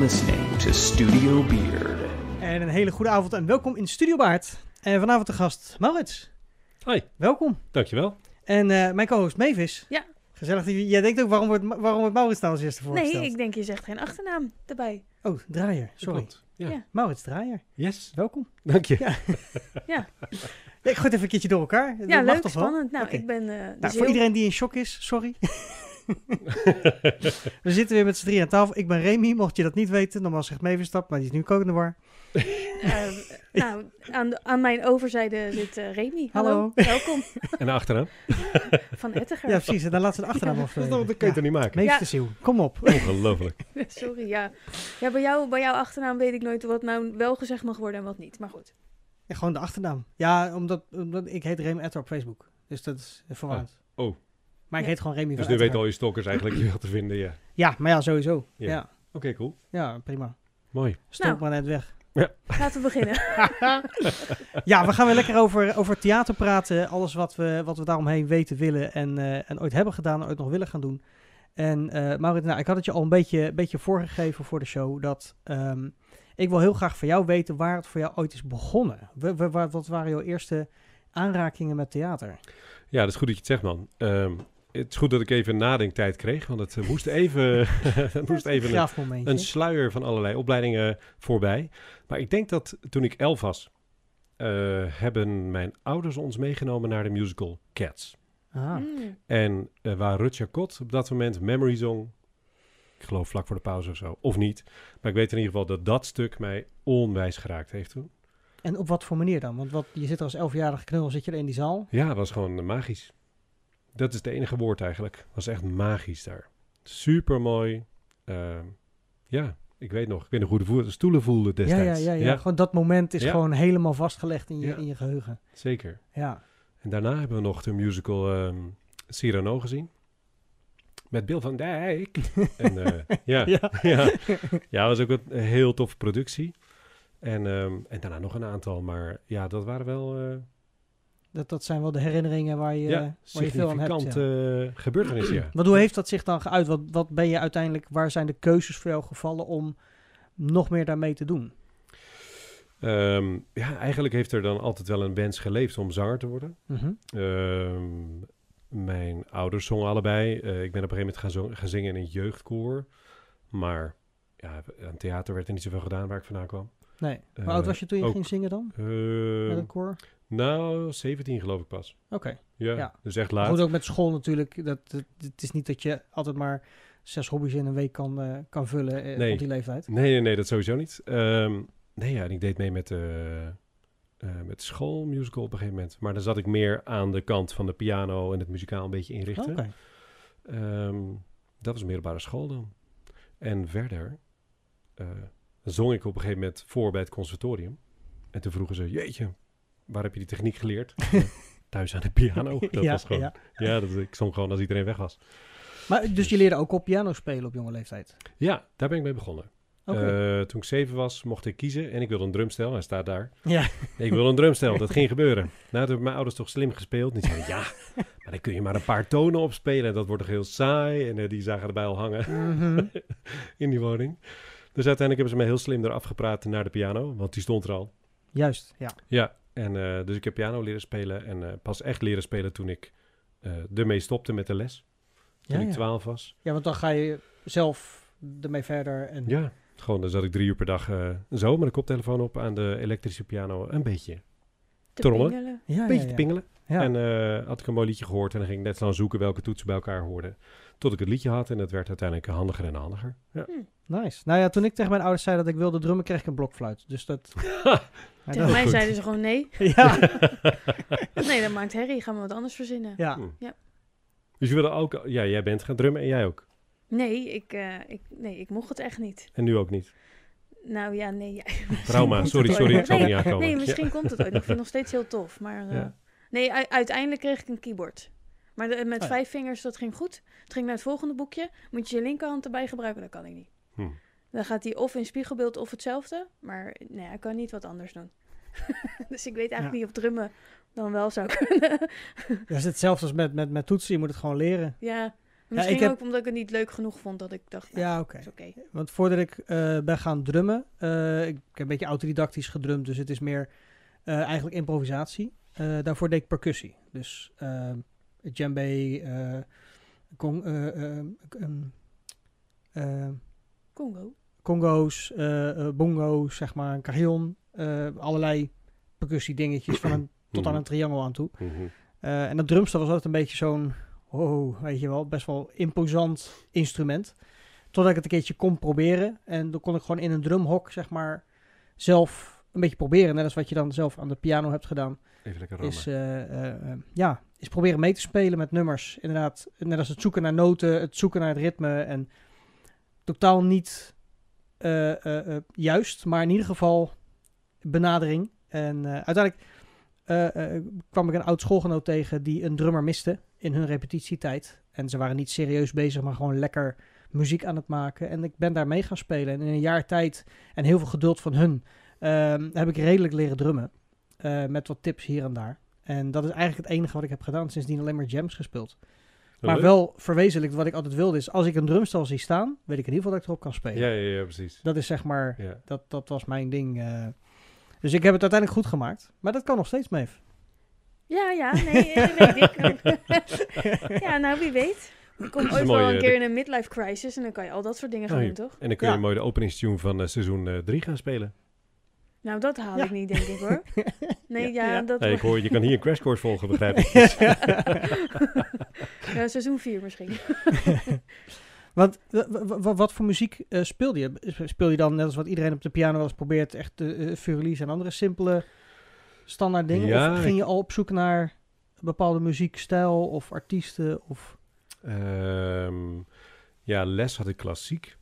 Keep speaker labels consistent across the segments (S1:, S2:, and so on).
S1: listening to Studio Beard.
S2: En een hele goede avond en welkom in Studio Baard. En vanavond de gast Maurits.
S3: Hoi.
S2: Welkom.
S3: Dankjewel.
S2: En eh, mijn co-host Mavis.
S4: Ja.
S2: Gezellig. dat Jij denkt ook, waarom wordt, waarom wordt Maurits nou als eerste
S4: Nee,
S2: voorgesteld?
S4: ik denk je zegt geen achternaam erbij.
S2: Oh, Draaier. Sorry.
S3: Klopt. Ja.
S4: Ja.
S2: Maurits Draaier.
S3: Yes.
S2: Welkom.
S3: Dank je.
S2: Ja.
S4: Ja,
S2: Ja, ik gooi het even een keertje door elkaar. Dat
S4: ja
S2: mag
S4: leuk, spannend. Nou, ik ben... eh
S2: Nou,
S4: dus
S2: voor
S4: heel-
S2: iedereen die in shock is, sorry. We zitten weer met z'n drie aan tafel. Ik ben Remy, mocht je dat niet weten. Normaal zegt Mavis dat, maar die is nu ook in de war.
S4: eh, nou, aan, de- aan mijn overzijde zit eh, Remy. Hallo.
S2: Hallo.
S4: Welkom.
S3: En achteraan?
S4: Van Ettiger.
S2: Ja, precies. En dan laten we de achternaam af.
S3: Dat, dat kan je toch niet maken?
S2: Mavis
S4: Ja.
S2: de kom op.
S3: Ongelooflijk.
S4: Sorry, ja. Ja, bij, jou, bij jouw achternaam weet ik nooit wat nou wel gezegd mag worden en wat niet. Maar goed.
S2: Ja, gewoon de achternaam. Ja, omdat, omdat ik heet Remy Etter op Facebook. Dus dat is verwarrend.
S3: Oh. Oh.
S2: Maar ik
S4: Ja.
S2: heet gewoon Remy
S3: Dus nu weten
S2: Etteren.
S3: al je stalkers eigenlijk je wat te vinden, ja.
S2: Ja, maar ja, sowieso.
S3: Ja.
S2: Ja,
S3: Oké, cool.
S2: ja prima.
S3: Mooi.
S2: Stok
S4: Nou.
S2: maar net weg.
S4: Laten we beginnen.
S2: ja, we gaan weer lekker over, over theater praten. Alles wat we, wat we daaromheen weten, willen en, eh, en ooit hebben gedaan, ooit nog willen gaan doen. En eh Maurits, nou, ik had het je al een beetje, beetje voorgegeven voor de show. Dat ehm, ik wil heel graag van jou weten waar het voor jou ooit is begonnen. Wa- wat waren jouw eerste aanrakingen met theater?
S3: Ja, dat is goed dat je het zegt, man. Ehm, het is goed dat ik even nadenktijd kreeg, want het eh, moest even, het moest even een, sluier van allerlei opleidingen voorbij. Maar ik denk dat toen ik elf was, eh, hebben mijn ouders ons meegenomen naar de musical Cats.
S2: Ah.
S4: Mm.
S3: En eh, waar Rutger Kot op dat moment Memory Song, ik geloof vlak voor de pauze of zo, of niet. Maar ik weet in ieder geval dat dat stuk mij onwijs geraakt heeft toen.
S2: En op wat voor manier dan? Want wat, je zit er als elfjarige knul, zit je er in die zaal.
S3: Ja, het was gewoon magisch. Dat is het enige woord eigenlijk. Was echt magisch daar. Super mooi. ja, ik weet nog. Ik weet nog hoe de stoelen voelden
S2: Ja, ja,
S3: destijds.
S2: ja, ja, Gewoon dat moment is gewoon helemaal vastgelegd in je, in je geheugen.
S3: zeker.
S2: Ja.
S3: En daarna hebben we nog de musical ehm Cyrano gezien. Met Bill van Dijk. en, eh, ja,
S2: Ja.
S3: ja. ja, was ook een heel toffe productie. En, ehm, en daarna nog een aantal. Maar ja, dat waren wel eh,
S2: Dat, dat zijn wel de herinneringen waar je,
S3: ja,
S2: waar je veel aan hebt. Ja.
S3: eh, gebeurtenissen. Ja.
S2: Want hoe heeft dat zich dan geuit? Wat, wat ben je uiteindelijk, waar zijn de keuzes voor jou gevallen om nog meer daarmee te doen?
S3: Ehm, ja, eigenlijk heeft er dan altijd wel een wens geleefd om zanger te worden.
S2: Mhm.
S3: Ehm, mijn ouders zongen allebei. Eh, ik ben op een gegeven moment gaan, gaan zingen in een jeugdkoor. Maar ja, aan theater werd er niet zoveel gedaan waar ik vandaan kwam.
S2: Nee. Hoe
S3: Eh,
S2: oud was je toen je
S3: ook.
S2: ging zingen dan? Met een koor?
S3: Nou, 17 geloof ik pas.
S2: Oké.
S3: Ja,
S2: Ja.
S3: dus echt laat.
S2: Goed, ook met school natuurlijk. Dat, dat- het is niet dat je altijd maar zes hobby's in een week kan, eh, kan vullen eh,
S3: Nee.
S2: op die leeftijd.
S3: Nee, nee, nee, dat sowieso niet. Ehm, nee, ja, en ik deed mee met, eh, met de schoolmusical op een gegeven moment. Maar dan zat ik meer aan de kant van de piano en het muzikaal een beetje inrichten.
S2: Oké.
S3: Ehm, dat was middelbare school dan. En verder zong ik op een gegeven moment voor bij het conservatorium. En toen vroegen ze, jeetje, waar heb je die techniek geleerd? Thuis aan de piano. Dat
S2: Ja,
S3: was gewoon,
S2: ja.
S3: ja, dat, ik zong gewoon als iedereen weg was.
S2: Maar, dus je leerde ook op piano spelen op jonge leeftijd?
S3: Ja, daar ben ik mee begonnen. Eh, toen ik zeven was, mocht ik kiezen en ik wilde een drumstel. Hij staat daar.
S2: ja.
S3: Ik wil een drumstel, dat ging gebeuren. Nou, toen hebben mijn ouders toch slim gespeeld. En die zeiden, ja, maar dan kun je maar een paar tonen opspelen. En dat wordt toch heel saai. En eh, die zagen erbij al hangen
S2: Mhm.
S3: in die woning. Dus uiteindelijk hebben ze mij heel slim eraf gepraat naar de piano. Want die stond er al.
S2: Juist, ja.
S3: Ja, en eh, dus ik heb piano leren spelen. En eh, pas echt leren spelen toen ik eh ermee stopte met de les. Toen
S2: Ja,
S3: ik
S2: ja.
S3: twaalf was.
S2: ja, want dan ga je zelf ermee verder. En...
S3: Ja, gewoon dan zat ik drie uur per dag eh, zo met een koptelefoon op aan de elektrische piano. Een beetje,
S4: Te
S3: Trommelen.
S4: pingelen.
S2: Ja,
S3: een beetje
S2: ja,
S3: te
S2: ja.
S3: pingelen.
S2: Ja.
S3: En eh, had ik een mooi liedje gehoord en dan ging ik net zo aan zoeken welke toetsen bij elkaar hoorden. Tot ik het liedje had en het werd uiteindelijk handiger en handiger. Ja.
S2: Nice. Nou ja, toen ik tegen mijn ouders zei dat ik wilde drummen, kreeg ik een blokfluit. Dus dat... Maar
S4: Tegen
S2: dat-
S4: mij
S3: goed.
S4: zeiden ze gewoon nee.
S2: Ja.
S4: Nee, dat maakt herrie. Gaan we wat anders verzinnen.
S2: ja.
S3: Hm.
S4: Ja.
S3: Dus je wilde ook, ja, jij bent gaan drummen en jij ook.
S4: Nee, ik, eh, ik, nee, ik mocht het echt niet.
S3: En nu ook niet.
S4: Nou ja, nee. Ja.
S3: Trauma, sorry, sorry, ik zal er niet aankomen.
S4: Nee,
S3: Ja.
S4: misschien komt het ooit. Ik vind het nog steeds heel tof. Maar eh,
S3: Ja.
S4: nee, u- uiteindelijk kreeg ik een keyboard. Maar de- met
S2: Oh ja.
S4: vijf vingers, dat ging goed. Het ging naar het volgende boekje. Moet je je linkerhand erbij gebruiken? Dat kan ik niet.
S3: Hm.
S4: Dan gaat hij of in spiegelbeeld of hetzelfde. Maar nee, hij kan niet wat anders doen. dus ik weet eigenlijk
S2: Ja.
S4: niet of drummen dan wel zou kunnen.
S2: Dat is hetzelfde als met, met, met toetsen. Je moet het gewoon leren.
S4: ja, Misschien
S2: ik heb-
S4: ook omdat ik het niet leuk genoeg vond dat ik dacht, nou,
S2: Ja, oké.
S4: is oké.
S2: Want voordat ik eh, ben gaan drummen, eh, ik heb een beetje autodidactisch gedrumd, dus het is meer eh, eigenlijk improvisatie. Eh, daarvoor deed ik percussie. Dus djembe, eh con-
S4: Congo.
S2: congo's, eh, eh, bongo's, zeg maar, een carillon, eh, allerlei percussie dingetjes van een, tot aan een triangel aan toe.
S3: Mhm.
S2: Eh, en dat drumstel was altijd een beetje zo'n, oh, weet je wel, best wel imposant instrument. Totdat ik het een keertje kon proberen. En dan kon ik gewoon in een drumhok, zeg maar, zelf een beetje proberen. Net als wat je dan zelf aan de piano hebt gedaan.
S3: Even lekker rammen.
S2: Is, eh, eh, eh, ja, is proberen mee te spelen met nummers. Inderdaad, net als het zoeken naar noten, het zoeken naar het ritme. En totaal niet eh, eh, eh, juist, maar in ieder geval benadering. En uiteindelijk kwam ik een oud schoolgenoot tegen die een drummer miste in hun repetitietijd. En ze waren niet serieus bezig, maar gewoon lekker muziek aan het maken. En ik ben daar mee gaan spelen. En in een jaar tijd en heel veel geduld van hun ehm, heb ik redelijk leren drummen. Met wat tips hier en daar. En dat is eigenlijk het enige wat ik heb gedaan. Sindsdien alleen maar jams gespeeld. Maar wel verwezenlijkt wat ik altijd wilde is... als ik een drumstel zie staan, weet ik in ieder geval dat ik erop kan spelen.
S3: Ja, ja, ja, precies.
S2: Dat is zeg maar...
S3: Ja.
S2: Dat, dat was mijn ding. eh. Dus ik heb het uiteindelijk goed gemaakt. Maar dat kan nog steeds, Meef.
S4: Ja, ja, nee, eh, weet ik. ja, nou, wie weet. Ik kom ooit wel een keer in een midlife crisis en dan kan je al dat soort dingen gaan
S3: Oh,
S4: doen, toch?
S3: En dan kun je
S2: Ja.
S3: mooi de openingstune van eh, seizoen 3 gaan spelen.
S4: Nou, dat haal
S2: Ja.
S4: ik niet, denk ik hoor. Nee, ja, dat
S3: Hey, ik hoor, je kan hier een crash course volgen, begrijp ik.
S4: ja, seizoen 4 misschien.
S2: Want wat voor muziek eh, speelde je? Speel je dan net als wat iedereen op de piano wel eens probeert... echt de uh, Furelies en andere simpele standaard dingen?
S3: Ja,
S2: of ging je al op zoek naar een bepaalde muziekstijl of artiesten? Of...
S3: Ehm, ja, les had ik klassiek.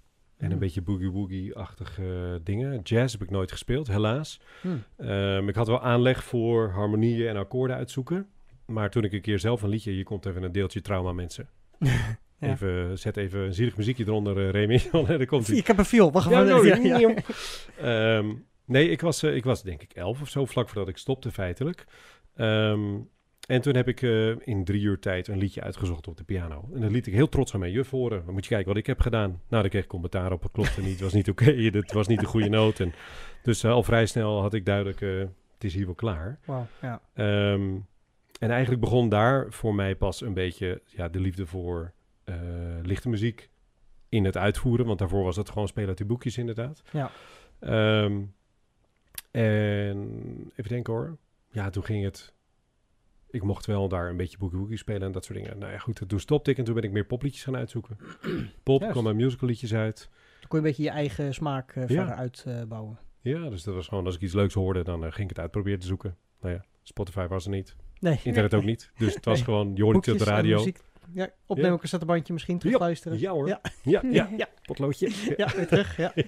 S3: En een
S2: Hmm.
S3: beetje boogie-woogie-achtige dingen. Jazz heb ik nooit gespeeld, helaas.
S2: Hmm.
S3: Ehm, ik had wel aanleg voor harmonieën en akkoorden uitzoeken. Maar toen ik een keer zelf een liedje... Hier komt even een deeltje trauma, mensen.
S2: Ja.
S3: Even, zet even een zielig muziekje eronder, eh, Remy. Daar komt ie.
S2: Ik heb een viool. Wacht
S3: Ja, nou,
S2: Ja, ja.
S3: Ehm, nee, ik was, eh, ik was denk ik elf of zo, vlak voordat ik stopte feitelijk. Ehm, en toen heb ik eh, in drie uur tijd een liedje uitgezocht op de piano. En dat liet ik heel trots aan mijn juf horen. Dan moet je kijken wat ik heb gedaan. Nou, daar kreeg ik commentaar op. Het klopte niet. Het was niet oké. Het was niet de goede noot. En dus eh, al vrij snel had ik duidelijk, eh, het is hier wel klaar.
S2: Wauw, ja.
S3: Ehm, en eigenlijk begon daar voor mij pas een beetje ja, de liefde voor lichte muziek in het uitvoeren. Want daarvoor was het gewoon spelen uit die boekjes inderdaad.
S2: Ja.
S3: Ehm, en even denken hoor. Ja, toen ging het... Ik mocht wel daar een beetje boogie woogie spelen en dat soort dingen. Nou ja, goed, toen stopte ik en toen ben ik meer popliedjes gaan uitzoeken. Pop,
S2: Juist.
S3: kwam er musicalliedjes uit.
S2: Dan kon je een beetje je eigen smaak eh,
S3: Ja.
S2: verder uitbouwen.
S3: Ja, dus dat was gewoon als ik iets leuks hoorde, dan eh, ging ik het uitproberen te zoeken. Nou ja, Spotify was er niet.
S2: nee.
S3: Internet ook niet. Dus het was
S2: Nee.
S3: gewoon, je hoorde het op de radio.
S2: Ja, opnemen
S3: Ja.
S2: een cassettebandje misschien, terugluisteren.
S3: Ja hoor.
S2: Ja.
S3: Ja, ja,
S4: Ja.
S3: potloodje.
S2: Ja, weer terug. Ja.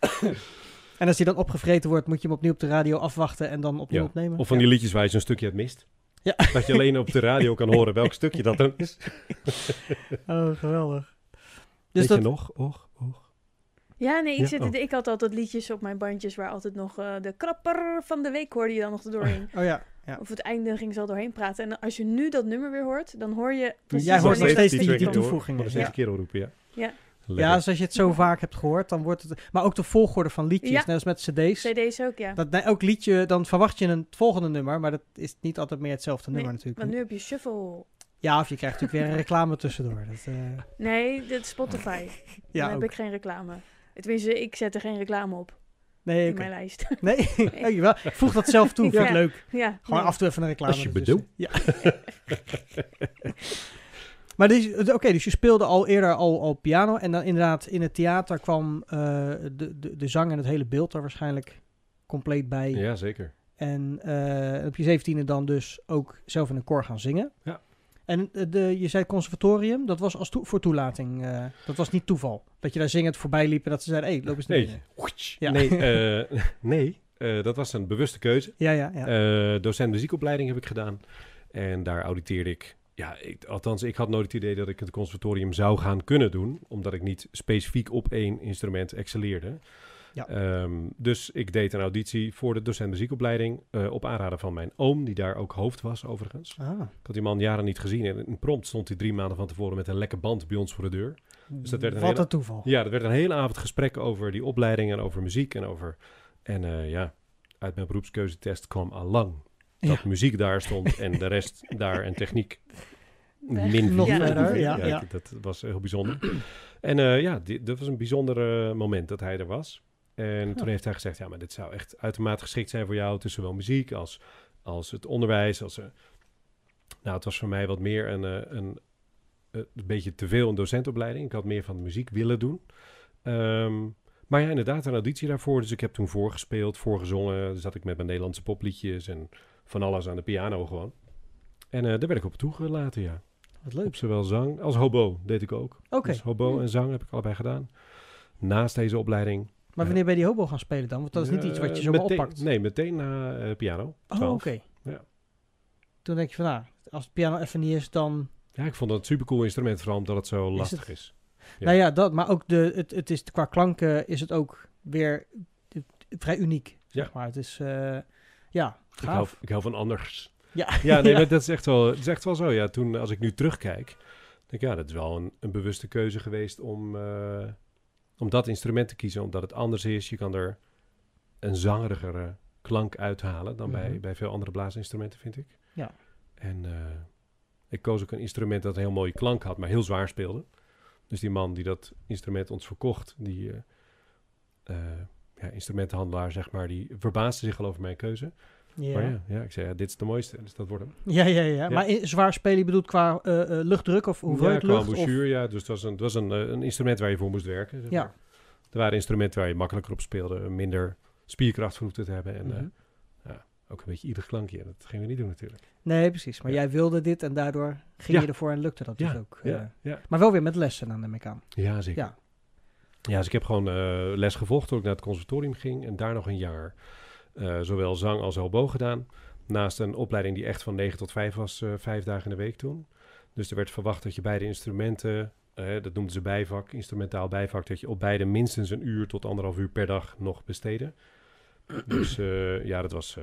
S2: en als die dan opgevreten wordt, moet je hem opnieuw op de radio afwachten en dan opnieuw
S3: Ja.
S2: opnemen.
S3: Of van
S2: Ja.
S3: die liedjes waar je zo'n stukje hebt mist.
S2: Ja.
S3: Dat je alleen op de radio kan horen welk stukje dat dan is.
S2: Oh, geweldig. Dus
S3: Weet
S2: dat,
S3: je nog? Och, och.
S4: Ja, nee, ik,
S3: Ja,
S4: zit,
S3: oh.
S4: ik had altijd liedjes op mijn bandjes waar altijd nog eh, de krapper van de week hoorde je dan nog doorheen.
S2: Oh ja, ja.
S4: Of het einde ging ze al doorheen praten. En als je nu dat nummer weer hoort, dan hoor je precies
S2: Jij hoort nog steeds die-.
S3: Nog steeds
S2: Ja.
S3: een keer roepen, ja.
S4: Ja.
S3: Lekker.
S2: ja, dus als je het zo vaak hebt gehoord, dan wordt het... Maar ook de volgorde van liedjes,
S4: Ja.
S2: net als met cd's.
S4: CD's ook, ja.
S2: Dat, nee, elk liedje, dan verwacht je een volgende nummer, maar dat is niet altijd meer hetzelfde
S4: Nee,
S2: nummer natuurlijk.
S4: Want nu heb je shuffle.
S2: Ja, of je krijgt natuurlijk weer een reclame tussendoor. Dat, eh,
S4: Nee, dit is Spotify.
S2: ja,
S4: dan heb
S2: ook.
S4: ik geen reclame. Tenminste, ik zet er geen reclame op
S2: Nee,
S4: in
S2: oké.
S4: mijn lijst.
S2: Nee, nee. wel. voeg dat zelf toe, vind ik
S4: Ja.
S2: leuk.
S4: ja,
S2: Gewoon
S4: nee.
S2: af en toe even een reclame.
S3: Als je
S2: ertussen. Ja. maar dus, oké, dus je speelde al eerder al, al piano. En dan inderdaad in het theater kwam eh, de, de, de zang en het hele beeld er waarschijnlijk compleet bij.
S3: Ja, zeker.
S2: En eh, op je zeventiende dan dus ook zelf in een koor gaan zingen.
S3: Ja.
S2: En eh, de, je zei conservatorium, dat was als toe- voor toelating. dat was niet toeval. Dat je daar zingend voorbij liep en dat ze zeiden, hé, hey, loop eens naar
S3: Nee. Ja. Nee, nee dat was een bewuste keuze.
S2: Ja, ja, ja.
S3: Docent muziekopleiding heb ik gedaan. En daar auditeerde ik. Ja, ik, althans, ik had nooit het idee dat ik het conservatorium zou gaan kunnen doen. Omdat ik niet specifiek op één instrument excelleerde.
S2: Ja.
S3: Ehm, dus ik deed een auditie voor de docent muziekopleiding eh, op aanraden van mijn oom, die daar ook hoofd was overigens.
S2: Ah.
S3: Ik had die man jaren niet gezien en in prompt stond hij drie maanden van tevoren met een lekke band bij ons voor de deur. Dus dat werd een
S2: Wat
S3: hele-
S2: een toeval.
S3: Ja, er werd een hele avond gesprek over die opleiding en over muziek en over... En eh, ja, uit mijn beroepskeuzetest kwam al lang dat
S2: Ja.
S3: muziek daar stond en de rest daar en techniek min
S2: Nog verder, ja, ja.
S3: Dat was heel bijzonder. En eh, ja, die- dat was een bijzonder moment dat hij er was. En toen heeft hij gezegd, ja, maar dit zou echt uitermate geschikt zijn voor jou, tussen zowel muziek als, als het onderwijs. Als, eh, nou, het was voor mij wat meer een, eh, een, een beetje te veel een docentopleiding. Ik had meer van de muziek willen doen. Ehm, maar ja, inderdaad, een auditie daarvoor. Dus ik heb toen voorgespeeld, voorgezongen. Dan zat ik met mijn Nederlandse popliedjes en van alles aan de piano gewoon. En eh, daar werd ik op toegelaten, ja.
S2: Wat
S3: Op
S2: leuk.
S3: zowel zang als hobo deed ik ook.
S2: Oké.
S3: Dus hobo en zang heb ik allebei gedaan. Naast deze opleiding.
S2: Maar wanneer ben je die hobo gaan spelen dan? Want dat is niet iets wat je
S3: Eh,
S2: zomaar
S3: meteen-
S2: oppakt.
S3: Nee, meteen na eh, piano.
S2: Oh,
S3: 12.
S2: oké.
S3: Ja.
S2: Toen denk je van, nou, als het piano even niet is, dan...
S3: Ja, ik vond dat een supercool instrument, vooral omdat het zo
S2: Is
S3: lastig
S2: het?
S3: is. Ja.
S2: Nou ja, dat, maar ook de, het, het is, qua klanken is het ook weer eh, vrij uniek, zeg maar. Het is, eh, ja,
S3: Ik hou, ik hou van anders.
S2: Ja,
S3: Ja, nee,
S2: Ja.
S3: maar dat is echt wel, dat is echt wel zo. Ja, toen, als ik nu terugkijk, denk ik, ja, dat is wel een, een bewuste keuze geweest om, eh, om dat instrument te kiezen. Omdat het anders is. Je kan er een zangerigere klank uithalen dan bij,
S2: Mhm.
S3: bij veel andere blaasinstrumenten, vind ik.
S2: Ja.
S3: En eh, ik koos ook een instrument dat een heel mooie klank had, maar heel zwaar speelde. Dus die man die dat instrument ons verkocht, die eh, ja, instrumentenhandelaar, zeg maar, die verbaasde zich al over mijn keuze.
S2: Ja.
S3: Maar ja, ja, ik zei, ja, dit is de mooiste, dus dat wordt hem.
S2: Ja, ja, ja. Maar in- zwaar spelen, je bedoelt qua eh, eh, luchtdruk of hoeveelheid
S3: ja, qua
S2: lucht? Of,
S3: embouchure, ja. Dus het was, een, het was een, eh, een instrument waar je voor moest werken. zeg
S2: Ja.
S3: Er waren instrumenten waar je makkelijker op speelde, minder spierkracht voor hoefde te hebben. En
S2: Mhm.
S3: ook een beetje ieder klankje. Dat gingen we niet doen natuurlijk.
S2: Nee, precies. Maar
S3: Ja.
S2: jij wilde dit en daardoor ging
S3: Ja.
S2: je ervoor en lukte dat dus
S3: Ja,
S2: ook.
S3: Ja, ja.
S2: Maar wel weer met lessen aan, neem ik aan.
S3: ja zeker.
S2: Ja.
S3: Ja. dus ik heb gewoon les gevolgd toen ik naar het conservatorium ging. En daar nog een jaar zowel zang als hobo gedaan. Naast een opleiding die echt van 9 tot 5 was, eh, vijf dagen in de week toen. Dus er werd verwacht dat je beide instrumenten, eh, dat noemden ze bijvak, instrumentaal bijvak, dat je op beide minstens een uur tot anderhalf uur per dag nog besteedde. Dus eh, ja, dat was eh,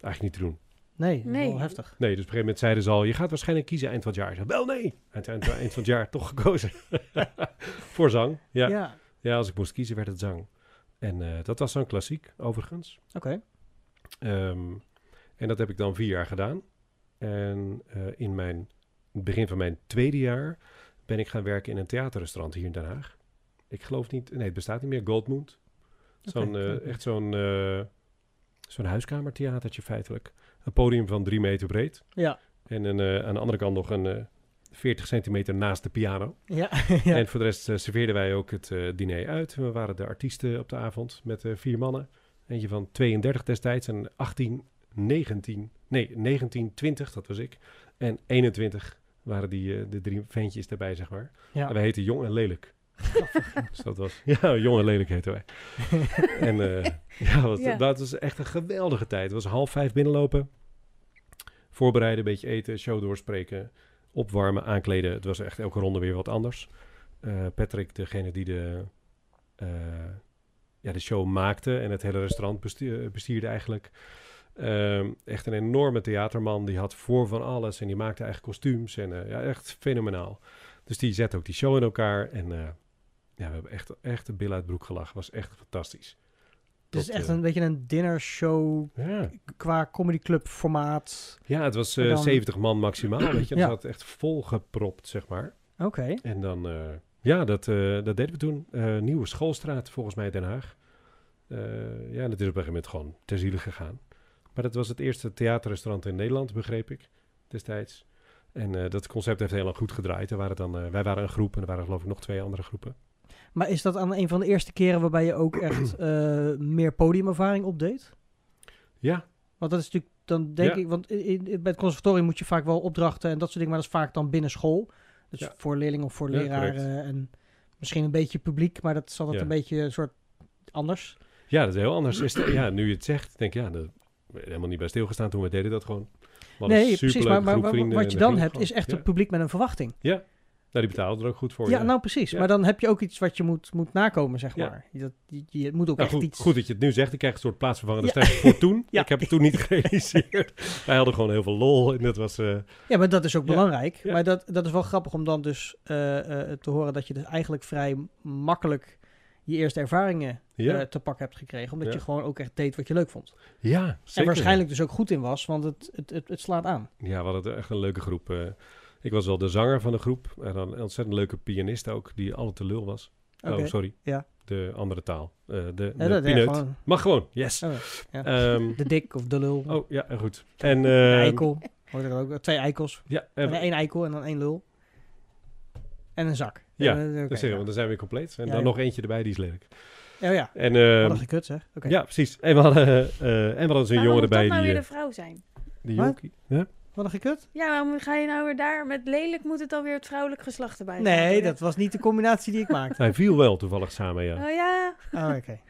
S3: eigenlijk niet te doen.
S2: Nee,
S4: Nee.
S2: wel heftig.
S3: Nee, dus op een gegeven moment zeiden ze al, je gaat waarschijnlijk kiezen eind van het jaar. Ik zei, wel nee. Eind, eind, eind van het jaar toch gekozen. Voor zang. Ja. ja.
S2: Ja,
S3: als ik moest kiezen werd het zang. En eh, dat was zo'n klassiek, overigens.
S2: oké.
S3: Ehm, en dat heb ik dan vier jaar gedaan. En eh, in mijn het begin van mijn tweede jaar ben ik gaan werken in een theaterrestaurant hier in Den Haag. Ik geloof niet, nee, het bestaat niet meer. Goldmoon. Zo'n, eh, echt zo'n, zo'n huiskamertheatertje feitelijk. Een podium van drie meter breed.
S2: Ja,
S3: En een, aan de andere kant nog een 40 centimeter naast de piano.
S2: ja, ja.
S3: En voor de rest eh, serveerden wij ook het eh, diner uit. We waren de artiesten op de avond met eh, vier mannen. Eentje van 32 destijds en 18, 19, nee, 19, 20, dat was ik. En 21 waren die, de drie ventjes daarbij, zeg maar.
S2: ja.
S3: En wij heten Jong en Lelijk. dus dat was, ja, Jong en Lelijk heten wij. en ja, wat,
S4: Ja.
S3: dat was echt een geweldige tijd. Het was half vijf binnenlopen. Voorbereiden, een beetje eten, show doorspreken, opwarmen, aankleden. Het was echt elke ronde weer wat anders. Eh, Patrick, degene die de, eh, ja, de show maakte en het hele restaurant bestuur- bestierde eigenlijk. Ehm, echt een enorme theaterman. Die had voor van alles en die maakte eigen kostuums. En eh, ja, echt fenomenaal. Dus die zette ook die show in elkaar. En eh, ja, we hebben echt, echt de bil uit broek gelachen. Was echt fantastisch.
S2: Het is echt
S3: eh,
S2: een beetje een dinnershow
S3: Ja,
S2: qua comedyclub formaat.
S3: ja het was eh,
S2: Maar dan-
S3: 70 man maximaal. Weet je,
S2: Ja.
S3: dat zat echt volgepropt, zeg maar.
S2: Oké.
S3: En dan, eh, ja, dat, eh, dat deden we toen. Eh, Nieuwe Schoolstraat, volgens mij Den Haag. Eh, ja, dat is op een gegeven moment gewoon ter ziele gegaan. Maar dat was het eerste theaterrestaurant in Nederland, begreep ik, destijds. En eh, dat concept heeft heel lang goed gedraaid. Er waren dan, eh, wij waren een groep en er waren geloof ik nog twee andere groepen.
S2: Maar is dat aan een van de eerste keren waarbij je ook echt eh, meer podiumervaring opdeed?
S3: Ja,
S2: Want dat is natuurlijk, dan denk
S3: Ja.
S2: ik, want in, in- bij het conservatorium moet je vaak wel opdrachten en dat soort dingen, maar dat is vaak dan binnen school. Dus
S3: Ja.
S2: voor leerlingen of voor
S3: Ja,
S2: leraren
S3: correct.
S2: en misschien een beetje publiek, maar dat is altijd een beetje een soort anders.
S3: ja, dat is heel anders. Is ja, nu je het zegt, denk ik, ja, ik helemaal niet bij stilgestaan toen we deden dat gewoon.
S2: Nee,
S3: een
S2: precies, maar, maar, wat je
S3: dat
S2: dan hebt is echt het publiek met een verwachting.
S3: Ja. Nou, die betalen er ook goed voor.
S2: Ja, nou precies.
S3: Ja.
S2: Maar dan heb je ook iets wat je moet, moet nakomen, zeg
S3: Ja.
S2: maar. Dat, je, moet ook
S3: Nou,
S2: echt
S3: goed,
S2: iets...
S3: goed dat je het nu zegt. Ik krijg een soort plaatsvervangende
S2: Ja.
S3: voor toen.
S2: Ja.
S3: Ik heb het toen niet gerealiseerd. Wij hadden gewoon heel veel lol. En dat was... eh,
S2: Ja, maar dat is ook belangrijk. Maar dat, dat is wel grappig om dan dus eh, eh, te horen dat je dus eigenlijk vrij makkelijk je eerste ervaringen te pakken hebt gekregen. Omdat je gewoon ook echt deed wat je leuk vond.
S3: ja, zeker.
S2: En waarschijnlijk dus ook goed in was, want het, het, het, het slaat aan.
S3: Ja, we hadden echt een leuke groep. Ik was wel de zanger van de groep. En dan een ontzettend leuke pianist ook, die altijd te lul was. Oh, sorry.
S2: Ja.
S3: De andere taal. Eh, de de
S2: Ja,
S3: pineut.
S2: gewoon
S3: Mag gewoon, yes.
S2: Oh, ja.
S3: Ehm,
S2: de dik of de lul.
S3: oh, ja, goed. En,
S2: de
S3: ehm,
S2: eikel. Hoort er ook. Twee eikels.
S3: Ja,
S2: En
S3: en,
S2: één eikel en dan één lul. En een zak.
S3: Ja,
S2: Eh,
S3: dat we,
S2: ja.
S3: dan zijn we weer compleet. En
S2: Ja,
S3: dan
S2: ja.
S3: nog eentje erbij, die is lelijk.
S2: Oh ja,
S3: En,
S2: wat
S3: ehm,
S2: een gekut zeg. Oké.
S3: ja, precies. En we hadden, eh, en we hadden zo'n
S4: Waarom
S3: jongen
S4: moet
S3: erbij
S4: dat nou
S3: die...
S4: weer de vrouw zijn?
S3: die
S2: Wat?
S3: jonkie. Ja?
S2: Wat een gekut?
S4: Ja, waarom ga je nou weer daar met lelijk moet het alweer het vrouwelijk geslacht erbij
S2: Nee,
S4: gaan
S2: dat was niet de combinatie die ik maakte.
S3: Hij viel wel toevallig samen, ja.
S4: Oh ja,
S2: Oh, oké.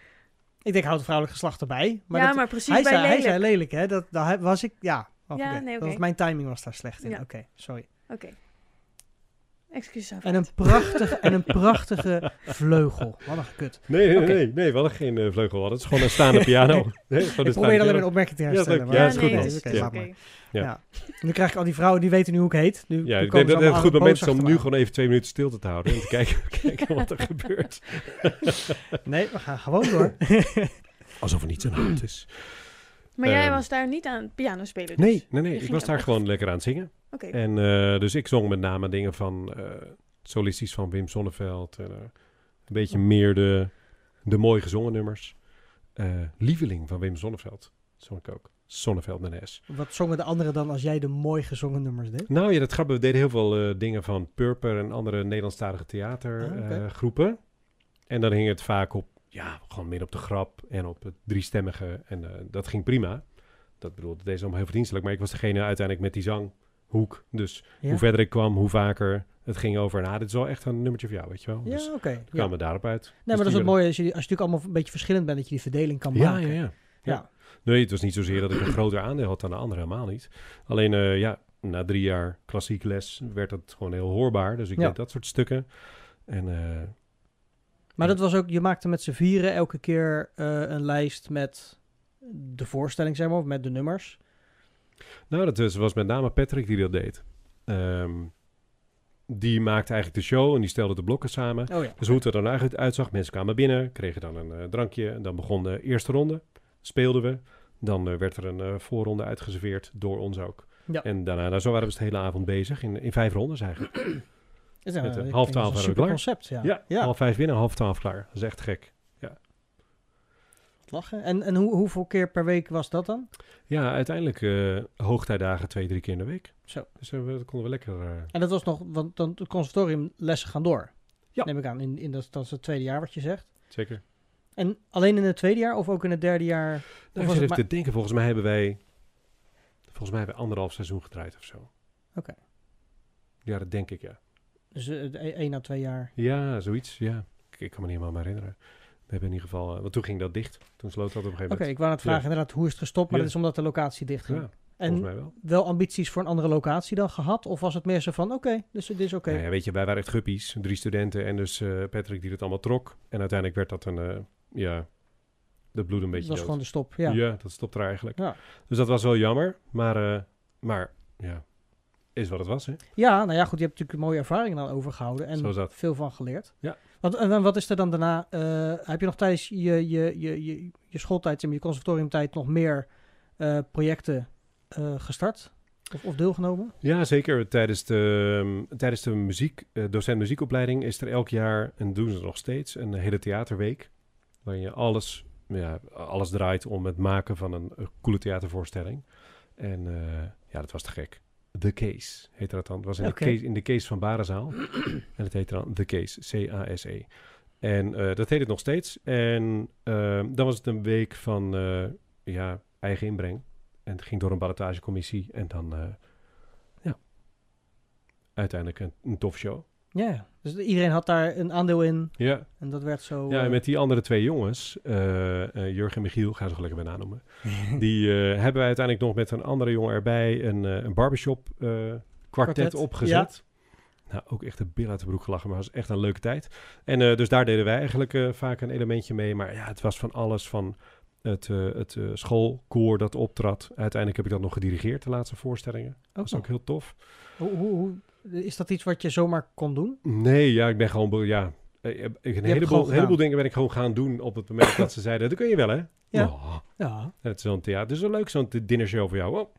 S2: Ik denk, houd het vrouwelijk geslacht erbij. Maar
S4: ja
S2: dat,
S4: maar precies
S2: hij,
S4: bij
S2: zei, hij
S4: lelijk.
S2: zei lelijk, hè? Dat, daar was ik, ja. Oh,
S4: Ja,
S2: oké.
S4: nee,
S2: Dat was mijn timing was daar slecht in.
S4: Ja.
S2: Oké, sorry.
S4: Oké. Excuses aan
S2: En een, prachtig, en een prachtige vleugel. Wat een gekut.
S3: Nee, nee, nee, nee, we hadden geen eh, vleugel. Het is gewoon een staande piano. Nee,
S2: Ik
S3: staande
S2: probeer alleen maar
S3: piano.
S2: een opmerking te
S3: Ja,
S2: herstellen. maar
S3: Ja,
S2: dat
S3: is goed, nee. Ja.
S2: Nu krijg ik al die vrouwen, die weten nu hoe ik heet. Nu,
S3: Ja,
S2: nu
S3: ik denk
S2: komen
S3: dat
S2: ze
S3: het een goed moment is om nu gewoon even twee minuten stilte te houden. En te kijken, kijken wat er gebeurt.
S2: Nee, we gaan gewoon door.
S3: Alsof er niets aan de hand is.
S4: Maar jij
S3: Ehm,
S4: was daar niet aan het piano spelen dus?
S3: Nee, nee, nee. Ik was daar gewoon lekker aan het zingen.
S4: Oké.
S3: En eh, dus ik zong met name dingen van eh, solistisch van Wim Sonneveld. En, eh, een beetje meer de, de mooi gezongen nummers. Eh, Lieveling van Wim Sonneveld zong ik ook. Sonneveld met een S.
S2: Wat zongen de anderen dan als jij de mooi gezongen nummers deed?
S3: Nou ja, dat grappige. We deden heel veel eh, dingen van Purper en andere Nederlandstalige
S2: Ah, oké.
S3: theatergroepen. en dan hing het vaak op, ja, gewoon meer op de grap en op het driestemmige. En eh, dat ging prima. Dat bedoelde deze allemaal heel verdienstelijk. Maar ik was degene uiteindelijk met die zanghoek. Dus
S2: Ja,
S3: hoe verder ik kwam, hoe vaker het ging over... Nou, dit is wel echt een nummertje voor jou, weet je wel.
S2: ja
S3: Dus
S2: oké.
S3: we
S2: Ja.
S3: daarop uit.
S2: Nee,
S3: Dus
S2: maar dat is het mooie als je, als je natuurlijk allemaal een beetje verschillend bent, dat je die verdeling kan maken.
S3: Ja, ja, ja.
S2: Ja.
S3: Nee, het was niet zozeer dat ik een groter aandeel had dan de anderen, helemaal niet. Alleen, eh, ja, na drie jaar klassiek les werd het gewoon heel hoorbaar. Dus ik deed dat soort stukken. En eh,
S2: Maar dat was ook, je maakte met z'n vieren elke keer eh, een lijst met de voorstelling, zeg maar, of met de nummers.
S3: nou, dat was, was met name Patrick die dat deed. Ehm, die maakte eigenlijk de show en die stelde de blokken samen.
S2: Oh ja.
S3: Dus hoe het er dan eigenlijk uitzag, mensen kwamen binnen, kregen dan een eh, drankje. En dan begon de eerste ronde, speelden we. Dan eh, werd er een voorronde uitgeserveerd, door ons ook.
S2: Ja.
S3: En daarna, nou, zo waren we dus de hele avond bezig, in, in vijf rondes eigenlijk.
S2: Dat is, ik
S3: half
S2: dat
S3: twaalf
S2: een
S3: waren we klaar.
S2: concept, ja.
S3: Ja,
S2: ja.
S3: half vijf binnen, half twaalf klaar. Dat is echt gek.
S2: Lachen. En, en hoe, hoeveel keer per week was dat dan?
S3: Ja, uiteindelijk eh hoogtijdagen twee, drie keer in de week.
S2: Zo.
S3: Dus eh, we konden we lekker... eh,
S2: En dat was nog, want dan het conservatoriumlessen gaan door.
S3: Ja.
S2: Neem ik aan, in, in dat, dat is het tweede jaar wat je zegt.
S3: zeker.
S2: En alleen in het tweede jaar of ook in het derde jaar?
S3: Nou,
S2: was
S3: ik zit even
S2: maar-
S3: te denken, volgens mij hebben wij... Volgens mij hebben we anderhalf seizoen gedraaid of zo.
S2: Oké.
S3: Ja, dat denk ik, ja.
S2: Dus één à twee jaar.
S3: Ja, zoiets, ja. Ik, ik kan me niet helemaal meer herinneren. We hebben in ieder geval... eh, want toen ging dat dicht. Toen sloot dat op een
S2: Oké,
S3: gegeven
S2: ik wou net vragen inderdaad, hoe is het gestopt? Maar
S3: Ja.
S2: dat is omdat de locatie dicht ging.
S3: moment. Ja,
S2: en
S3: mij wel.
S2: wel ambities voor een andere locatie dan gehad? Of was het meer zo van, oké, dus dit is oké.
S3: Nou weet je, wij waren echt guppies. Drie studenten en dus eh, Patrick die het allemaal trok. En uiteindelijk werd dat een... eh, ja, dat bloed een beetje
S2: dat was
S3: dood.
S2: gewoon de stop, ja.
S3: Ja. dat stopt er eigenlijk. Dus dat was wel jammer. Maar, maar ja, is wat het was, hè?
S2: Ja, nou ja, goed, je hebt natuurlijk mooie ervaringen dan overgehouden en veel van geleerd.
S3: Ja.
S2: Want, en wat is er dan daarna? eh, heb je nog tijdens je, je, je, je, je schooltijd, maar, je conservatoriumtijd, nog meer eh, projecten eh, gestart? Of, of deelgenomen?
S3: Ja, zeker. Tijdens de, ehm, tijdens de muziek, docent muziekopleiding is er elk jaar, en doen ze nog steeds, een hele theaterweek. Waarin je alles, ja, alles draait om het maken van een, een coole theatervoorstelling. En ja, dat was te gek. The Case heette dat dan. Het was in, de, case, in de Case van Barenzaal. en het heette dan The Case, C-A-S-E. En eh, dat heet het nog steeds. En eh, dan was het een week van eh, ja, eigen inbreng. En het ging door een ballotagecommissie. En dan, eh, ja, uiteindelijk een, een tof show.
S2: Ja, dus iedereen had daar een aandeel in
S3: Ja,
S2: en dat werd zo...
S3: ja en
S2: eh,
S3: met die andere twee jongens, eh, Jurgen en Michiel, gaan ze gewoon lekker bij naam noemen. Die hebben wij uiteindelijk nog met een andere jongen erbij een, een barbershop kwartet opgezet. Nou, ook echt de bil uit de broek gelachen, maar het was echt een leuke tijd. En dus daar deden wij eigenlijk vaak een elementje mee. Maar ja, het was van alles van het, het schoolkoor dat optrad. Uiteindelijk heb ik dat nog gedirigeerd, de laatste voorstellingen. Dat
S2: Ook
S3: was ook heel tof.
S2: Hoe, hoe, hoe- is dat iets wat je zomaar kon doen?
S3: Nee, ja, ik ben gewoon... Ja, eh, ik- een heleboel, een heleboel dingen ben ik gewoon gaan doen op het moment dat ze zeiden... Dat kun je wel, hè?
S2: Ja.
S3: Oh,
S2: Ja.
S3: het is zo'n theater. Het is wel leuk, zo'n dinnershow voor jou. Oh,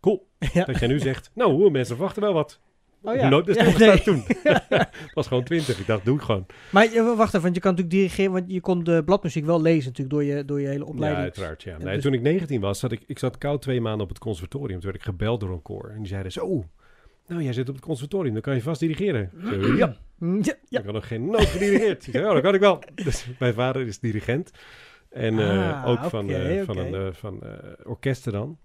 S3: cool.
S2: Ja.
S3: Dat jij nu zegt, nou, mensen verwachten wel wat.
S2: Oh ja.
S3: Nooit dus
S2: Ja, nee.
S3: toen. Het was gewoon twintig. Ik dacht, doe ik gewoon.
S2: Maar eh, wacht even, want je kan natuurlijk dirigeren, want je kon de bladmuziek wel lezen natuurlijk door je, door je hele
S3: Ja,
S2: opleiding.
S3: uiteraard. Ja. Nee,
S2: dus-
S3: Toen ik 19 was, zat ik, ik zat koud twee maanden op het conservatorium. Toen werd ik gebeld door een koor. En die zeiden zo, nou, jij zit op het conservatorium, dan kan je vast dirigeren. Ja,
S2: ja, ja.
S3: ik had nog geen noot gedirigeerd. Ik zei, oh, dat kan ik wel. Dus mijn vader is dirigent. En eh,
S2: Ah,
S3: ook van, eh, van, een, eh, van eh, orkesten dan.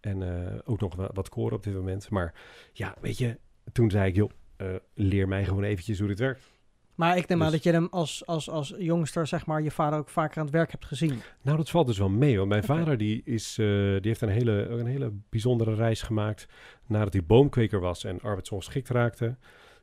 S3: En eh, ook nog wa- wat koren op dit moment. Maar ja, weet je, toen zei ik, joh, eh, leer mij gewoon eventjes hoe dit werkt.
S2: Maar ik neem aan
S3: Dus-
S2: dat je hem als, als, als jongster, zeg maar, je vader ook vaker aan het werk hebt gezien.
S3: Nou, dat valt dus wel mee. Want mijn vader die is, eh, die heeft een hele, een hele bijzondere reis gemaakt. Nadat hij boomkweker was en arbeidsongeschikt raakte,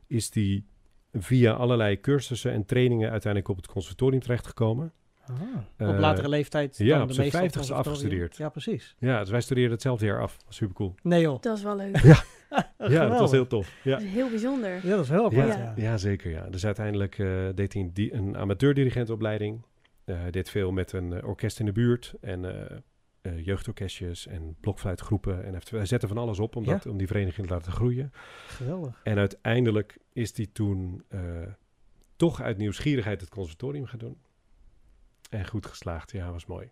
S3: is hij via allerlei cursussen en trainingen uiteindelijk op het conservatorium terechtgekomen.
S2: op
S3: Eh,
S2: latere leeftijd.
S3: ja,
S2: dan
S3: op
S2: de
S3: zijn
S2: meeste
S3: 50ste
S2: conservatorium.
S3: afgestudeerd.
S2: Ja, precies.
S3: Ja, dus wij studeerden hetzelfde jaar af. super cool.
S2: Nee joh.
S4: Dat is wel leuk.
S3: Ja, dat
S2: Geweldig.
S3: was heel tof. Ja.
S4: Dat is heel bijzonder.
S2: Ja, dat is heel apart.
S3: Ja,
S2: Ja.
S3: ja. zeker. Ja. Dus uiteindelijk eh, deed hij een, di- een amateurdirigentenopleiding. Eh, hij deed veel met een eh, orkest in de buurt en eh, eh, jeugdorkestjes en blokfluitgroepen. En hij zette van alles op om,
S2: Ja.
S3: dat, om die vereniging te laten groeien.
S2: Geweldig.
S3: En uiteindelijk is hij toen eh, toch uit nieuwsgierigheid het conservatorium gaan doen. En goed geslaagd. Ja, was mooi.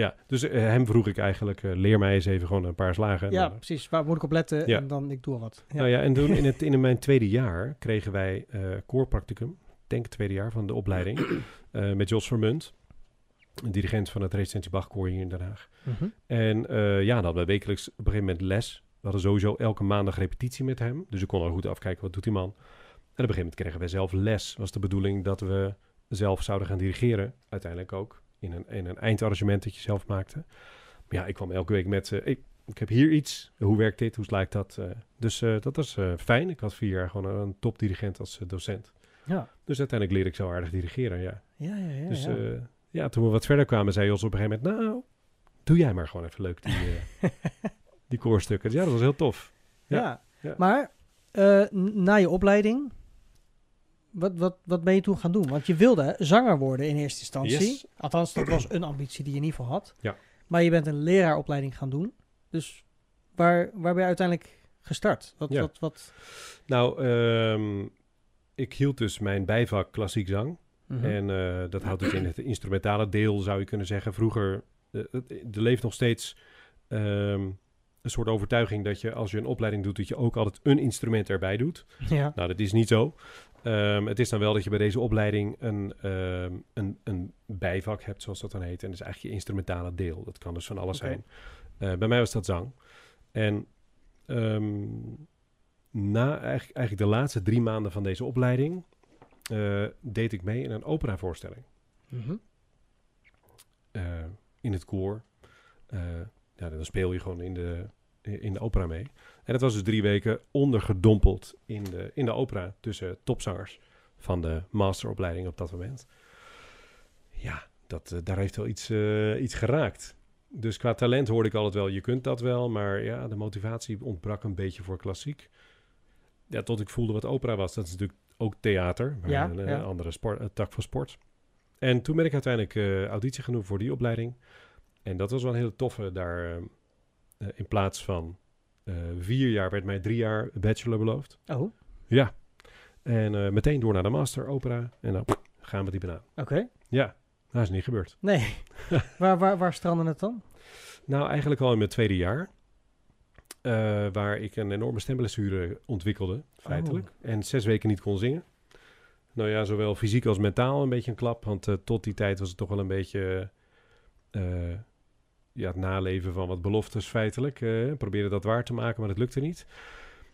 S3: Ja, dus eh, hem vroeg ik eigenlijk, eh, leer mij eens even gewoon een paar slagen. En
S2: Ja,
S3: dan-
S2: precies. Waar moet ik op letten?
S3: Ja.
S2: En dan, ik doe wat. Ja.
S3: nou ja, en toen in, het, in mijn tweede jaar kregen wij eh koorpracticum. Ik denk tweede jaar van de opleiding. eh, met Jos Vermunt, een dirigent van het Residentie Bachkoor hier in Den Haag.
S2: Mhm.
S3: En eh, ja, dan hadden we wekelijks op een gegeven moment les. We hadden sowieso elke maandag repetitie met hem. Dus ik kon al goed afkijken, wat doet die man? En op een gegeven moment kregen wij zelf les. Was de bedoeling dat we zelf zouden gaan dirigeren. Uiteindelijk ook. In een, in een eindarrangement dat je zelf maakte. Maar ja, ik kwam elke week met... eh, ik, ik heb hier iets. Hoe werkt dit? Hoe ik dat? Eh, dus eh, dat was fijn. Ik had vier jaar gewoon een, een topdirigent als docent.
S2: Ja.
S3: Dus uiteindelijk leerde ik zo aardig dirigeren, ja.
S2: Ja, ja, ja.
S3: dus
S2: ja.
S3: ja. toen we wat verder kwamen, zei Jos op een gegeven moment... Nou, doe jij maar gewoon even leuk die, die koorstukken. Dus ja, dat was heel tof.
S2: ja.
S3: ja, ja.
S2: Maar na je opleiding, wat, wat, wat ben je toen gaan doen? Want je wilde zanger worden in eerste instantie.
S3: Yes.
S2: Althans, dat was een ambitie die je in ieder geval had.
S3: Ja.
S2: Maar je bent een leraaropleiding gaan doen. Dus waar, waar ben je uiteindelijk gestart? Wat,
S3: Ja.
S2: wat, wat?
S3: Nou, ehm, ik hield dus mijn bijvak klassiek zang.
S2: Mhm.
S3: En eh, dat houdt dus in het instrumentale deel, zou je kunnen zeggen. Vroeger, eh, er leeft nog steeds ehm, een soort overtuiging dat je als je een opleiding doet, dat je ook altijd een instrument erbij doet.
S2: ja.
S3: Nou, dat is niet zo. Ehm, het is dan wel dat je bij deze opleiding een, ehm, een, een bijvak hebt, zoals dat dan heet. En dat is eigenlijk je instrumentale deel. Dat kan dus van alles zijn. Eh, bij mij was dat zang. En ehm, na eigenlijk, eigenlijk de laatste drie maanden van deze opleiding eh, deed ik mee in een operavoorstelling. Eh, in het koor. Ja, dan speel je gewoon in de, in de opera mee. En dat was dus drie weken ondergedompeld in de, in de opera tussen topzangers van de masteropleiding op dat moment. Ja, dat, eh, daar heeft wel iets, eh, iets geraakt. Dus qua talent hoorde ik altijd wel, je kunt dat wel, maar ja, de motivatie ontbrak een beetje voor klassiek. Ja, tot ik voelde wat opera was. Dat is natuurlijk ook theater, maar
S2: Ja,
S3: een, eh,
S2: ja.
S3: andere sport, een tak van sport. En toen ben ik uiteindelijk eh, auditie genoemd voor die opleiding. En dat was wel een hele toffe daar. Eh, in plaats van eh, vier jaar werd mij drie jaar bachelor beloofd.
S2: Oh,
S3: Ja. En eh, meteen door naar de master opera. En dan pff, gaan we die banaan.
S2: oké.
S3: Ja, dat is niet gebeurd.
S2: Nee. waar, waar, waar strandde het dan?
S3: Nou, eigenlijk al in mijn tweede jaar. waar ik een enorme stemblessure ontwikkelde, feitelijk. En zes weken niet kon zingen. Nou ja, zowel fysiek als mentaal een beetje een klap. Want tot die tijd was het toch wel een beetje ja, het naleven van wat beloftes feitelijk. eh probeerde dat waar te maken, maar dat lukte niet.